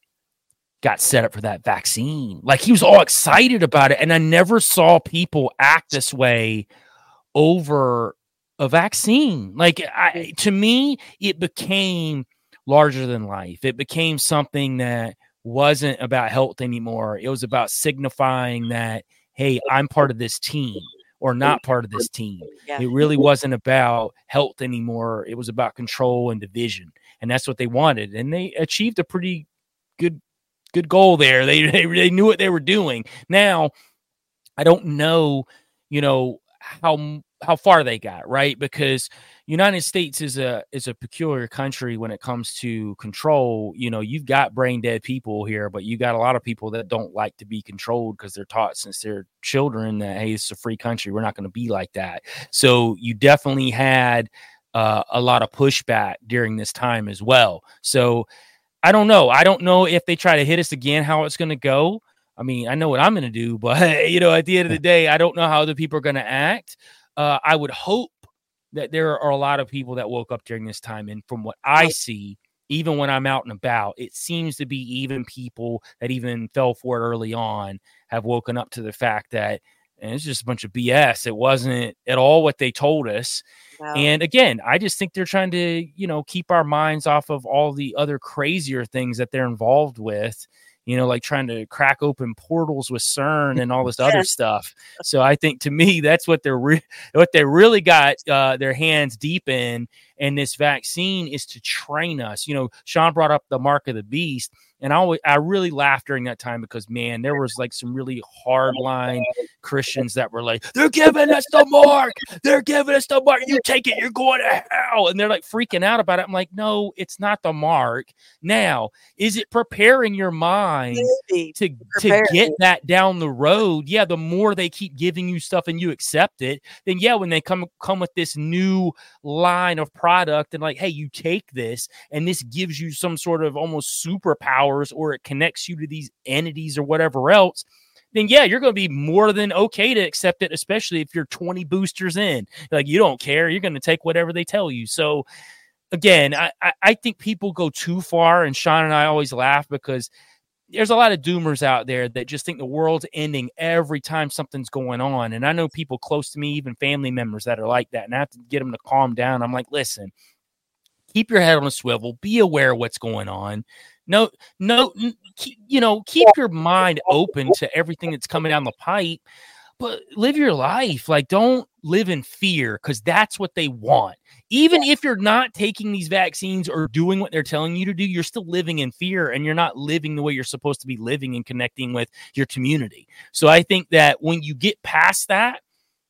got set up for that vaccine. Like he was all excited about it and I never saw people act this way over a vaccine. Like I, to me, it became larger than life. It became something that wasn't about health anymore. It was about signifying that, hey, I'm part of this team. or not part of this team. Yeah. It really wasn't about health anymore. It was about control and division, and that's what they wanted, and they achieved a pretty good good goal there. They they, they knew what they were doing. Now, I don't know, you know how how far they got right because United States is a is a peculiar country when it comes to control. You know, you've got brain dead people here, but you got a lot of people that don't like to be controlled because they're taught since they're children that hey, it's a free country. We're not going to be like that. So you definitely had uh, a lot of pushback during this time as well. So I don't know. I don't know if they try to hit us again, how it's going to go. I mean, I know what I'm going to do, but you know, at the end of the day, I don't know how other people are going to act. Uh, I would hope that there are a lot of people that woke up during this time, and from what I see, even when I'm out and about, it seems to be even people that even fell for it early on have woken up to the fact that and it's just a bunch of BS. It wasn't at all what they told us. And again, I just think they're trying to, you know, keep our minds off of all the other crazier things that they're involved with, you know, like trying to crack open portals with CERN and all this other Yes. stuff. So I think to me, that's what they're re- what they really got uh, their hands deep in. And this vaccine is to train us. You know, Sean brought up the mark of the beast. And I, always, I really laughed during that time because man, there was like some really oh, hard line Christians that were like, "They're giving us the mark. They're giving us the mark. You take it, you're going to hell." And they're like freaking out about it. I'm like, "No, it's not the mark." Now, is it preparing your mind Maybe. to to get that down the road? Yeah, the more they keep giving you stuff and you accept it, then yeah, when they come come with this new line of product and like, "Hey, you take this and this gives you some sort of almost superpowers or it connects you to these entities or whatever else." then yeah, you're going to be more than okay to accept it, especially if you're 20 boosters in. Like you don't care, you're going to take whatever they tell you. So again, I, I think people go too far, and Sean and I always laugh because there's a lot of doomers out there that just think the world's ending every time something's going on. And I know people close to me, even family members that are like that, and I have to get them to calm down. I'm like, listen, keep your head on a swivel, be aware of what's going on. No, no, keep, you know, keep your mind open to everything that's coming down the pipe, but live your life. Like, don't live in fear because that's what they want. Even if you're not taking these vaccines or doing what they're telling you to do, you're still living in fear and you're not living the way you're supposed to be living and connecting with your community. So I think that when you get past that,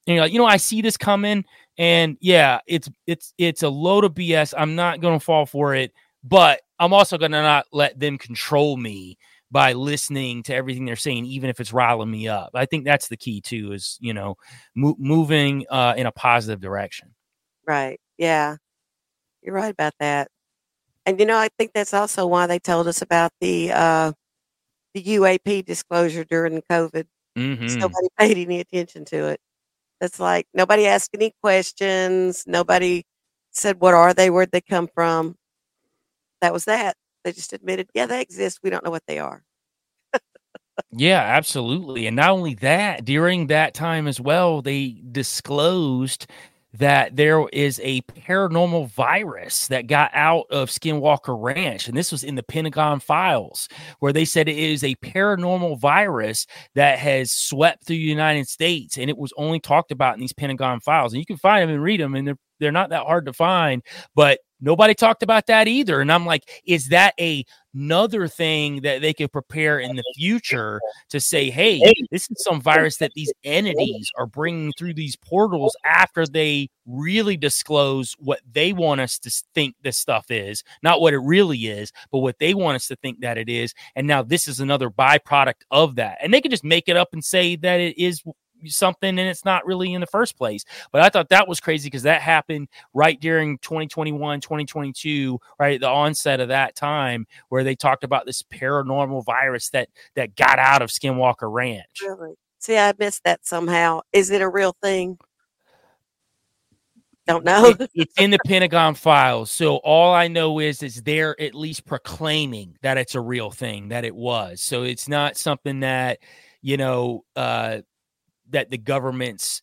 and you're like, you know, I see this coming, and yeah, it's it's it's a load of BS. I'm not gonna fall for it, but I'm also gonna not let them control me by listening to everything they're saying, even if it's riling me up. I think that's the key too, is you know, mo- moving uh, in a positive direction. Right. Yeah. You're right about that. And you know, I think that's also why they told us about the uh the UAP disclosure during COVID. Mhm. Nobody paid any attention to it. It's like nobody asked any questions. Nobody said what are they, where'd they come from. That was that. They just admitted, yeah, they exist. We don't know what they are. Yeah, absolutely. And not only that, during that time as well, they disclosed that there is a paranormal virus that got out of Skinwalker Ranch. And this was in the Pentagon files, where they said it is a paranormal virus that has swept through the United States. And it was only talked about in these Pentagon files. And you can find them and read them, and they're they're not that hard to find, but nobody talked about that either. And I'm like, is that a another thing that they could prepare in the future to say, hey, this is some virus that these entities are bringing through these portals after they really disclose what they want us to think this stuff is, not what it really is, but what they want us to think that it is. And now this is another byproduct of that. And they could just make it up and say that it is something and it's not really in the first place. But I thought that was crazy because that happened right during 2021, 2022, right at the onset of that time where they talked about this paranormal virus that that got out of Skinwalker Ranch. Really? See, I missed that somehow. Is it a real thing? Don't know. It- it's in the Pentagon files. So all I know is is they're at least proclaiming that it's a real thing, that it was. So it's not something that, you know, uh that the government's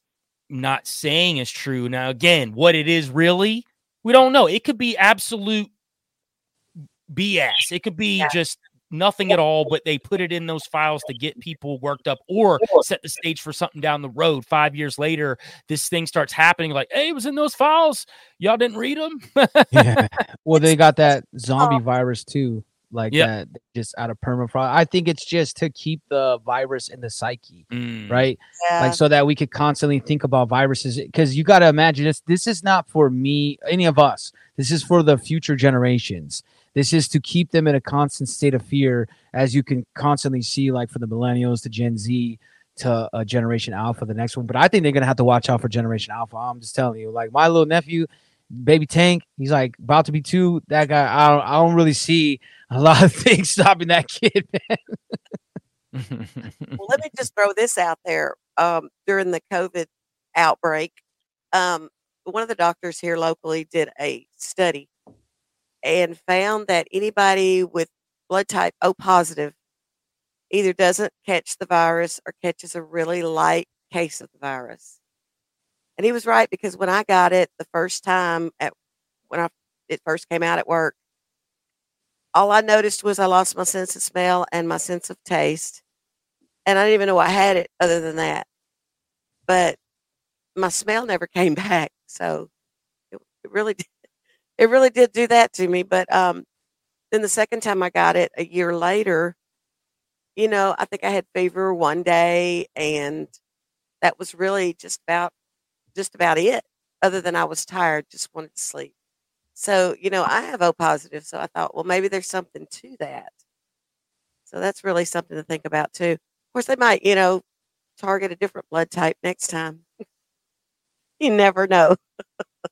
not saying is true. Now again, what it is really, we don't know. It could be absolute BS. It could be Yeah. just nothing at all, but they put it in those files to get people worked up or set the stage for something down the road. Five years later, this thing starts happening. Like, hey, it was in those files. Y'all didn't read them. yeah. Well, they got that um, zombie virus too, like Yep. that, just out of permafrost. I think it's just to keep the virus in the psyche, Mm. right? Yeah. Like so that we could constantly think about viruses. Because you got to imagine this. This is not for me, any of us. This is for the future generations. This is to keep them in a constant state of fear, as you can constantly see, like from the millennials to Gen Z to uh, Generation Alpha, the next one. But I think they're gonna have to watch out for Generation Alpha. I'm just telling you, like my little nephew, baby Tank, he's like about to be two. That guy, I don't, I don't really see a lot of things stopping that kid. Man. well, let me just throw this out there. Um, during the COVID outbreak, um, one of the doctors here locally did a study and found that anybody with blood type O positive either doesn't catch the virus or catches a really light case of the virus. And he was right because when I got it the first time at when I it first came out at work, all I noticed was I lost my sense of smell and my sense of taste and I didn't even know I had it other than that. But my smell never came back, so it, it really did, it really did do that to me. But um, then the second time I got it a year later, you know, I think I had fever one day, and that was really just about just about it. Other than I was tired, just wanted to sleep. So you know, I have O positive, so I thought, well, maybe there's something to that. So that's really something to think about too. Of course, they might, you know, target a different blood type next time. you never know.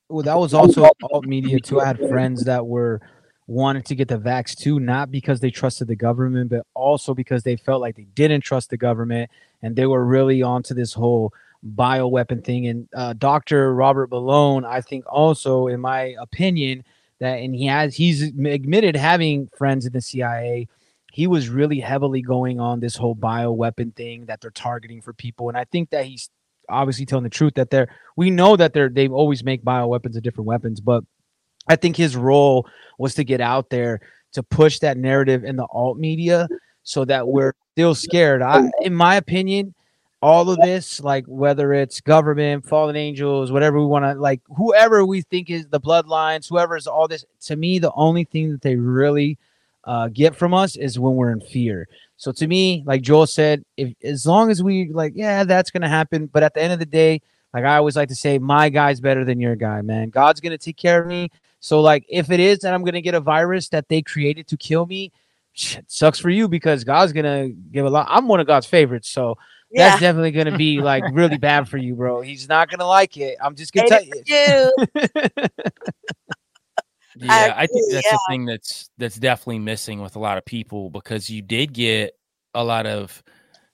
Well, that was also alt media too. I had friends that were wanted to get the vax too, not because they trusted the government, but also because they felt like they didn't trust the government and they were really onto this whole bioweapon thing. And uh, Dr. Robert Malone, I think, also, in my opinion, that and he has he's admitted having friends in the CIA. He was really heavily going on this whole bioweapon thing that they're targeting for people, and I think that he's obviously telling the truth that they're we know that they're they always make bioweapons of different weapons, but I think his role was to get out there to push that narrative in the alt media so that we're still scared. I, in my opinion, all of this, like whether it's government, fallen angels, whatever we want to, like whoever we think is the bloodlines, whoever is all this, to me, the only thing that they really uh, get from us is when we're in fear. So to me, like Joel said, if as long as we like, yeah, that's gonna happen. But at the end of the day, like I always like to say, my guy's better than your guy, man. God's gonna take care of me. So like, if it is that I'm gonna get a virus that they created to kill me, shit, sucks for you because God's gonna give a lot. I'm one of God's favorites, so Yeah. that's definitely gonna be like really bad for you, bro. He's not gonna like it. I'm just gonna tell you. Yeah, I, think that's yeah. the thing that's that's definitely missing with a lot of people because you did get a lot of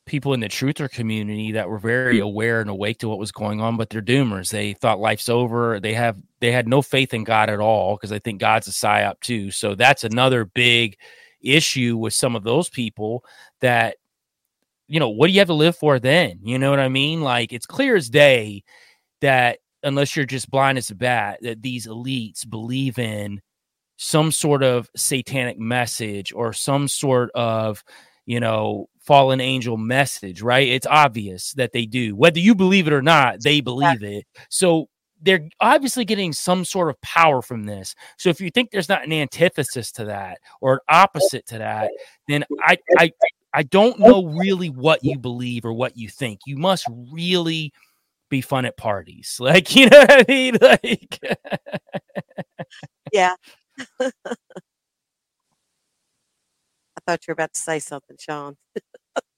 people in the truther community that were very mm. aware and awake to what was going on, but they're doomers. They thought life's over. They have they had no faith in God at all because they think God's a psyop too. So that's another big issue with some of those people that you know what do you have to live for then? You know what i mean? Like it's clear as day that unless you're just blind as a bat that these elites believe in some sort of satanic message or some sort of you know fallen angel message right? It's obvious that they do. Whether you believe it or not they believe it. So they're obviously getting some sort of power from this. So if you think there's not an antithesis to that or an opposite to that then i i i don't oh, know really what you believe or what you think you must really be fun at parties like you know what i mean like Yeah. I thought you were about to say something, Sean.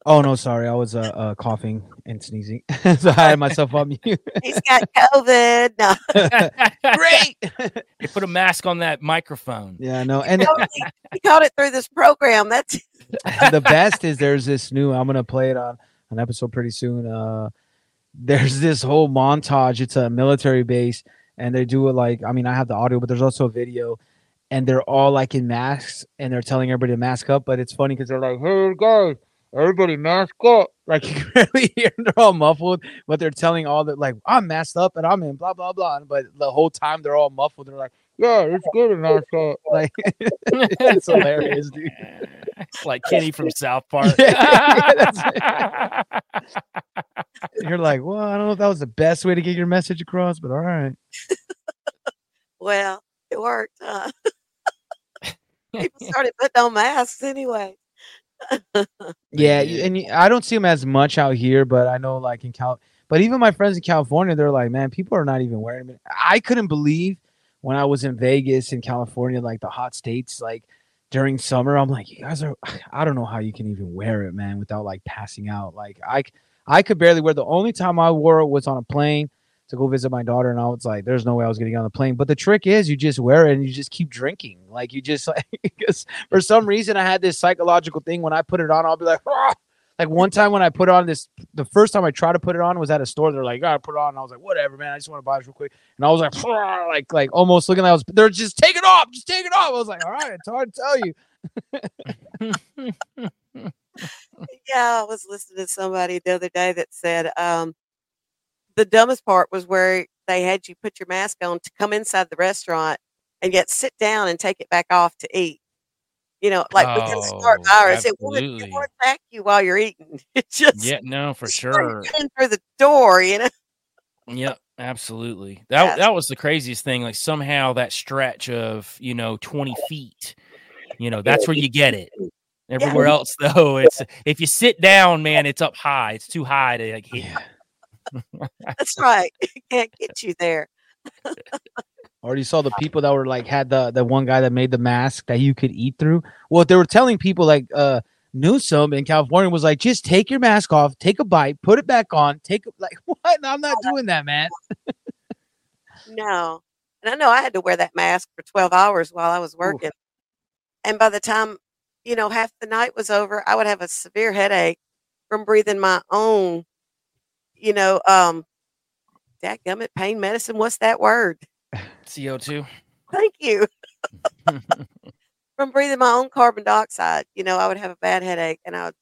Oh no, sorry, I was uh, uh coughing and sneezing, so I had myself on mute. He's got COVID. No. great they put a mask on that microphone yeah, no, and Totally. he caught it through this program. That's the best is there's this new i'm gonna play it on an episode pretty soon uh there's this whole montage it's a military base and they do it like i mean i have the audio but there's also a video and they're all like in masks and they're telling everybody to mask up but it's funny because they're like hey guys everybody mask up like you can barely hear them, they're all muffled but they're telling all that like i'm masked up and i'm in blah blah blah but the whole time they're all muffled they're like yeah, it's good in mascot. Like it's hilarious, dude. like Kenny from South Park. Yeah, You're like, well, I don't know if that was the best way to get your message across, but all right. Well, it worked. Huh? People started putting on masks anyway. Yeah, you- and I don't see them as much out here, but I know like in Cal. But even my friends in California, they're like, man, people are not even wearing them. I couldn't believe when I was in Vegas in California, like the hot states, like during summer. I'm like, you guys are. I don't know how you can even wear it, man, without like passing out. Like I, I could barely wear. The only time I wore it was on a plane to go visit my daughter, and I was like, there's no way I was gonna get on the plane. But the trick is, you just wear it and you just keep drinking. Like you just like because for some reason I had this psychological thing when I put it on, I'll be like, "Ah!" like one time when I put on this, the first time I tried to put it on was at a store. They're like, "I put it on," and I was like, "Whatever, man. I just want to buy this real quick." And I was like, "Ah," like, like almost looking like I was. They're just take it off, just take it off. I was like, "All right, it's hard to tell you." Yeah, I was listening to somebody the other day that said um, the dumbest part was where they had you put your mask on to come inside the restaurant and yet sit down and take it back off to eat. You know, like we can start Oh, virus. It won't, absolutely. it won't attack you while you're eating. It just Yeah, no, for sure. through the door. You know, Yep, absolutely. That Yes. that was the craziest thing. Like somehow that stretch of you know twenty feet, you know, that's where you get it. Everywhere else, though, it's if you sit down, man, it's up high. It's too high to like hit. Yeah. That's right. It can't get you there. already saw the people that were like had the the one guy that made the mask that you could eat through. Well, they were telling people like uh Newsom in California was like, just take your mask off, take a bite, put it back on, take a- like what? I'm not doing that, man. No. And I know I had to wear that mask for 12 hours while I was working. And by the time, you know, half the night was over, I would have a severe headache from breathing my own, you know, um, dadgummit pain medicine. What's that word? CO two. Thank you. from breathing my own carbon dioxide, you know, I would have a bad headache and I would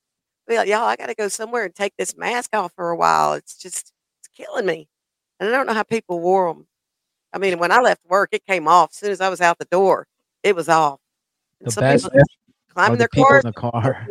be like, y'all, I got to go somewhere and take this mask off for a while. It's just, it's killing me. And I don't know how people wore them. I mean, when I left work, it came off. As soon as I was out the door, it was off. And The some best people climbing the their people cars. in the car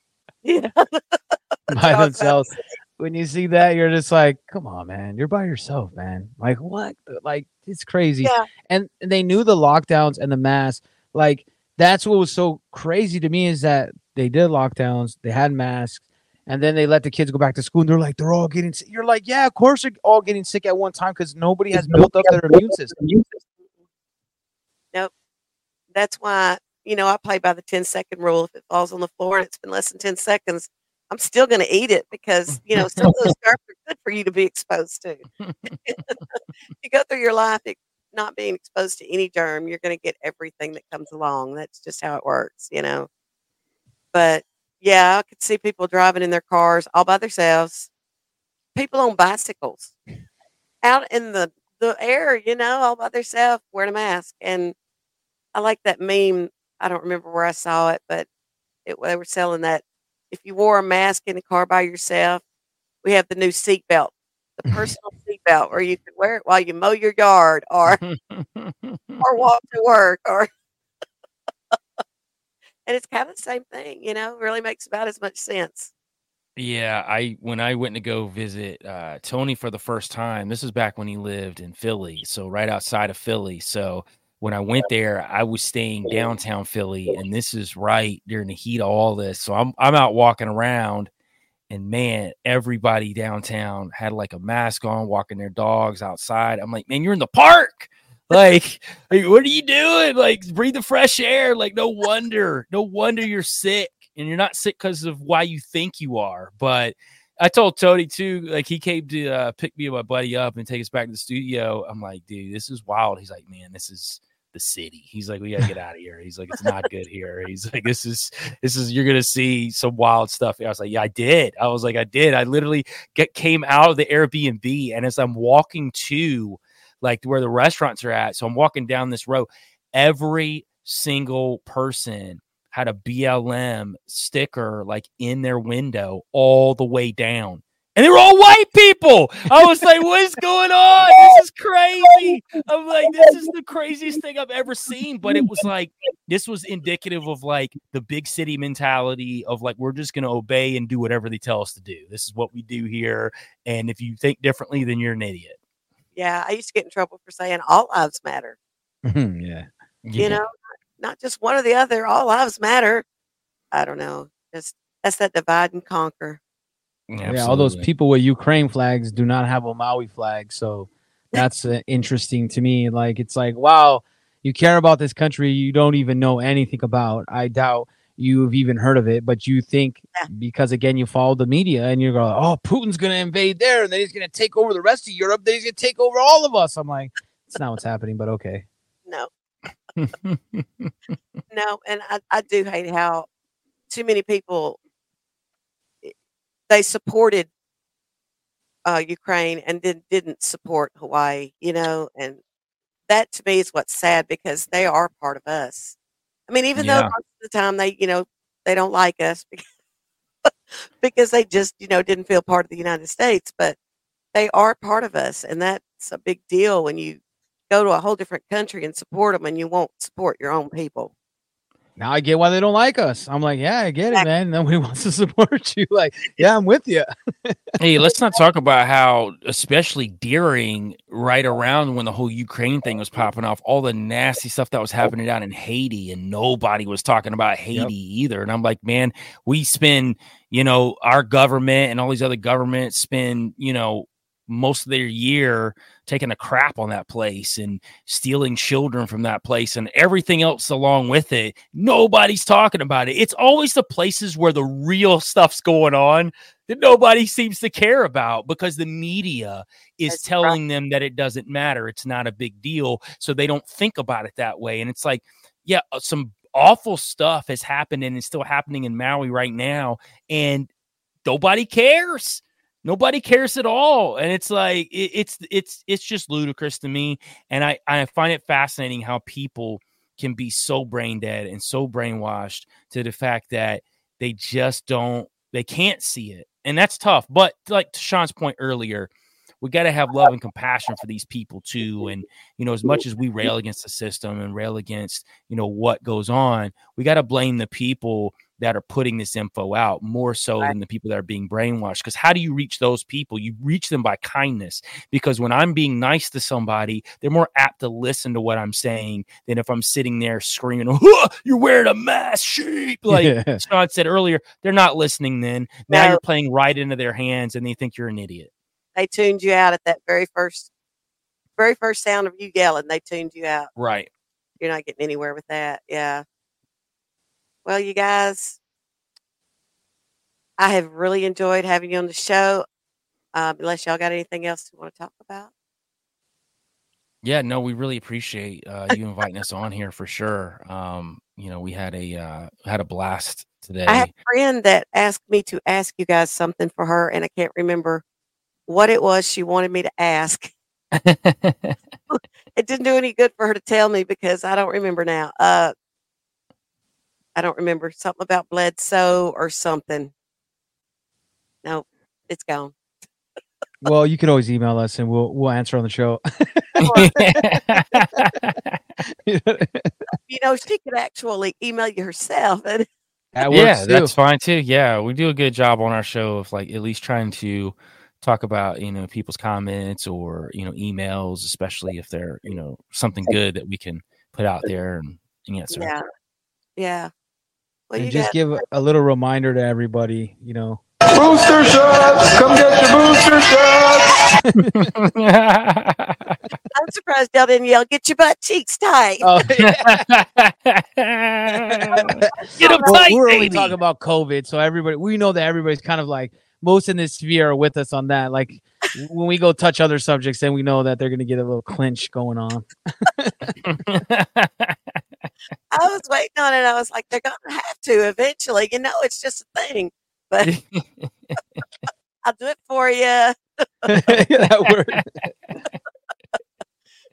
Yeah. by themselves. When you see that, you're just like, come on, man, you're by yourself, man. Like what? Like it's crazy. Yeah. and they knew the lockdowns and the masks. Like that's what was so crazy to me is that they did lockdowns, they had masks, and then they let the kids go back to school. And they're like, they're all getting sick. You're like, yeah, of course they're all getting sick at one time because nobody has built up their immune system. Nope. That's why, you know, I play by the 10 second rule. If it falls on the floor and it's been less than 10 seconds, I'm still going to eat it because, you know, some of those germs are good for you to be exposed to. you go through your life not being exposed to any germ, you're going to get everything that comes along. That's just how it works, you know. But yeah, I could see people driving in their cars all by themselves, people on bicycles out in the, the air, you know, all by themselves wearing a mask. And I like that meme. I don't remember where I saw it, but it, they were selling that. If you wore a mask in the car by yourself, we have the new seatbelt, the personal seatbelt, where you can wear it while you mow your yard or or walk to work or. and it's kind of the same thing, you know. Really makes about as much sense. Yeah, I when I went to go visit uh, Tony for the first time, this is back when he lived in Philly, so right outside of Philly. So when I went there, I was staying downtown Philly, and this is right during the heat of all this. So I'm I'm out walking around, and man, everybody downtown had like a mask on, walking their dogs outside. I'm like, man, you're in the park. Like, like, what are you doing? Like, breathe the fresh air. Like, no wonder, no wonder you're sick, and you're not sick because of why you think you are. But I told Tony too, like he came to uh, pick me and my buddy up and take us back to the studio. I'm like, dude, this is wild. He's like, man, this is the city. He's like, we gotta get out of here. He's like, it's not good here. He's like, this is this is you're gonna see some wild stuff. I was like, yeah, I did. I was like, I did. I literally get came out of the Airbnb, and as I'm walking to like where the restaurants are at, so I'm walking down this road. Every single person had a BLM sticker like in their window all the way down. And they were all white people. I was like, what is going on? This is crazy. I'm like, this is the craziest thing I've ever seen. But it was like, this was indicative of like the big city mentality of like, we're just going to obey and do whatever they tell us to do. This is what we do here. And if you think differently, then you're an idiot. Yeah, I used to get in trouble for saying all lives matter. Mm-hmm, yeah. You know, not just one or the other. All lives matter. I don't know. Just that's that divide and conquer. Yeah, all those people with Ukraine flags do not have a Maui flag, so that's uh, interesting to me. Like it's like, wow, you care about this country you don't even know anything about. I doubt you've even heard of it, but you think Yeah. because again you follow the media and you're going, oh, Putin's gonna invade there, and then he's gonna take over the rest of Europe, then he's gonna take over all of us. I'm like, it's not what's happening, but okay. No, no, and I, I do hate how too many people i- they supported uh, Ukraine and then didn't support Hawaii. You know, and that to me is what's sad because they are part of us. I mean, even though most of the time they, you know, they don't like us because, because they just, you know, didn't feel part of the United States, but they are part of us, and that's a big deal when you go to a whole different country and support them, and you won't support your own people. Now I get why they don't like us. I'm like, yeah, I get it, man. Nobody wants to support you. Like, yeah, I'm with you. hey, let's not talk about how, especially during right around when the whole Ukraine thing was popping off, all the nasty stuff that was happening down in Haiti, and nobody was talking about Haiti either. And I'm like, man, we spend, you know, our government and all these other governments spend, you know, most of their year taking a crap on that place and stealing children from that place and everything else along with it. Nobody's talking about it. It's always the places where the real stuff's going on that nobody seems to care about because the media is That's right. telling them that it doesn't matter. It's not a big deal. So they don't think about it that way. And it's like, yeah, uh, some awful stuff has happened and it's still happening in Maui right now. And nobody cares. Nobody cares at all. And it's like it, it's it's it's just ludicrous to me. And I, I find it fascinating how people can be so brain dead and so brainwashed to the fact that they just don't they can't see it and that's tough but like to sean's point earlier we got to have love and compassion for these people too and you know as much as we rail against the system and rail against you know what goes on we got to blame the people that are putting this info out more so than the people that are being brainwashed because how do you reach those people you reach them by kindness because when i'm being nice to somebody they're more apt to listen to what i'm saying than if i'm sitting there screaming "Huh, you're wearing a mask sheep like Yeah. sean said earlier they're not listening then now No. you're playing right into their hands and they think you're an idiot They tuned you out at that very first, very first sound of you yelling. They tuned you out. right You're not getting anywhere with that. Yeah. Well, you guys, I have really enjoyed having you on the show. Um, unless y'all got anything else you want to talk about. Yeah, no, we really appreciate uh, you inviting us on here for sure. Um, you know, we had a uh, had a blast today. I have a friend that asked me to ask you guys something for her, and I can't remember what it was she wanted me to ask. It didn't do any good for her to tell me because I don't remember now. Uh, I don't remember something about Bledsoe or something. No, it's gone. Well, you can always email us and we'll we'll answer on the show. You know, she could actually email you herself, and That yeah, too. that's fine too. Yeah, we do a good job on our show of like at least trying to talk about you know people's comments or you know emails, especially if they're you know something good that we can put out there and, and answer. yeah, yeah. Well, and just got, give a- a little reminder to everybody, you know. Booster shots! Come get your booster shots! I'm surprised y'all didn't yell, "Get your butt cheeks tight." Oh, Get 'em Well, tight, we're only talking about COVID, so everybody we know that everybody's kind of like most in this sphere are with us on that. Like when we go touch other subjects, then we know that they're gonna get a little clinch going on. I was waiting on it. I was like, they're gonna have to eventually. You know, it's just a thing. But I'll do it for you. that works.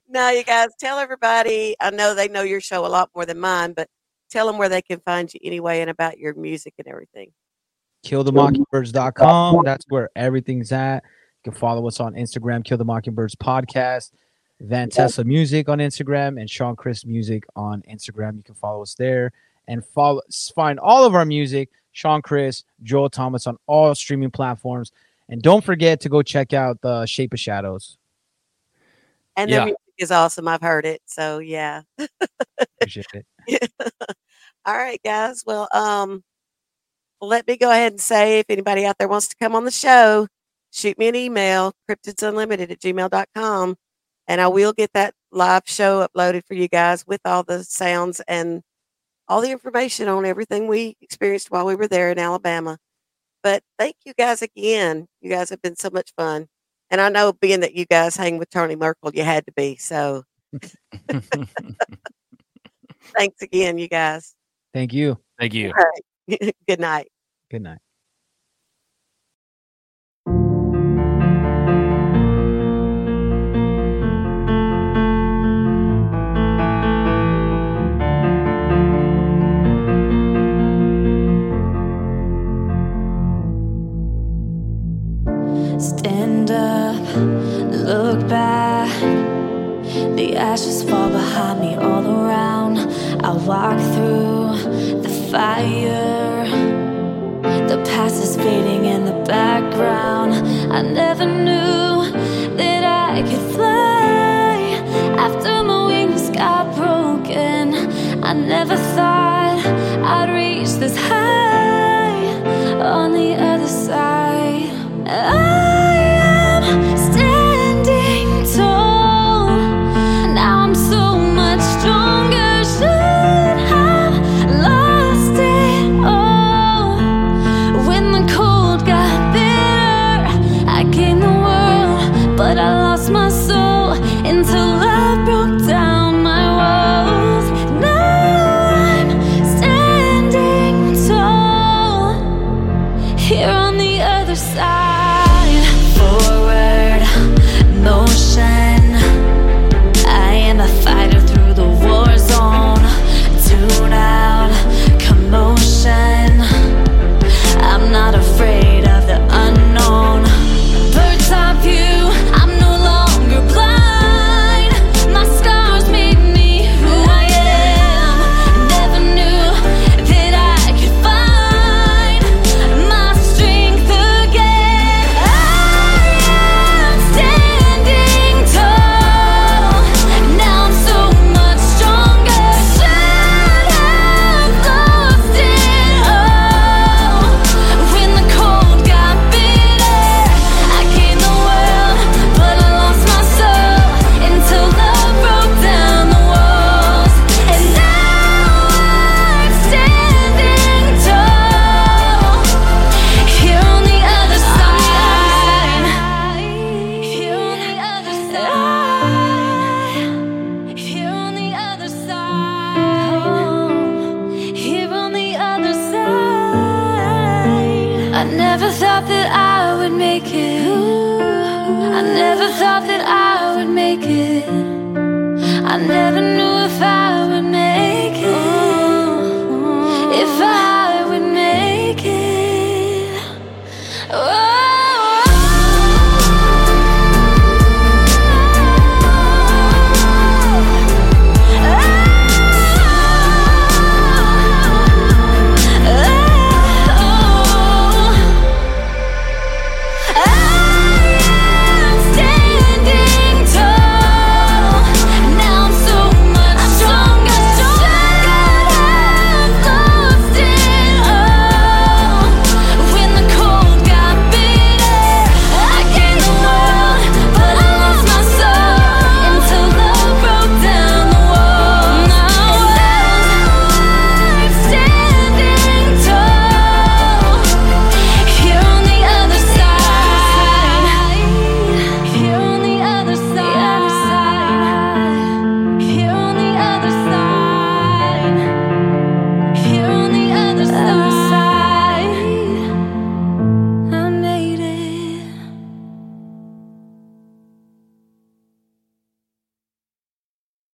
Now, you guys, tell everybody. I know they know your show a lot more than mine, but tell them where they can find you anyway and about your music and everything. killthemockingbirds.com. That's where everything's at. You can follow us on Instagram, Kill the Mockingbirds Podcast, Van Tessa Music on Instagram, and Sean Chris Music on Instagram. You can follow us there and follow find all of our music, Sean Chris, Joel Thomas on all streaming platforms. And don't forget to go check out the Shape of Shadows. And Yeah. the music is awesome. I've heard it. So yeah. Appreciate it. All right, guys. Well, um, let me go ahead and say if anybody out there wants to come on the show, shoot me an email, cryptidsunlimited at gmail.com, and I will get that live show uploaded for you guys with all the sounds and all the information on everything we experienced while we were there in Alabama. But thank you guys again. You guys have been so much fun. And I know being that you guys hang with Tony Merkel, you had to be. So thanks again, you guys. Thank you. Thank you. All right. Good night. Good night. Look back. The ashes fall behind me all around. I walk through the fire. The past is fading in the background. I never knew that I could fly after my wings got broken. I never thought I'd reach this high on the other side. I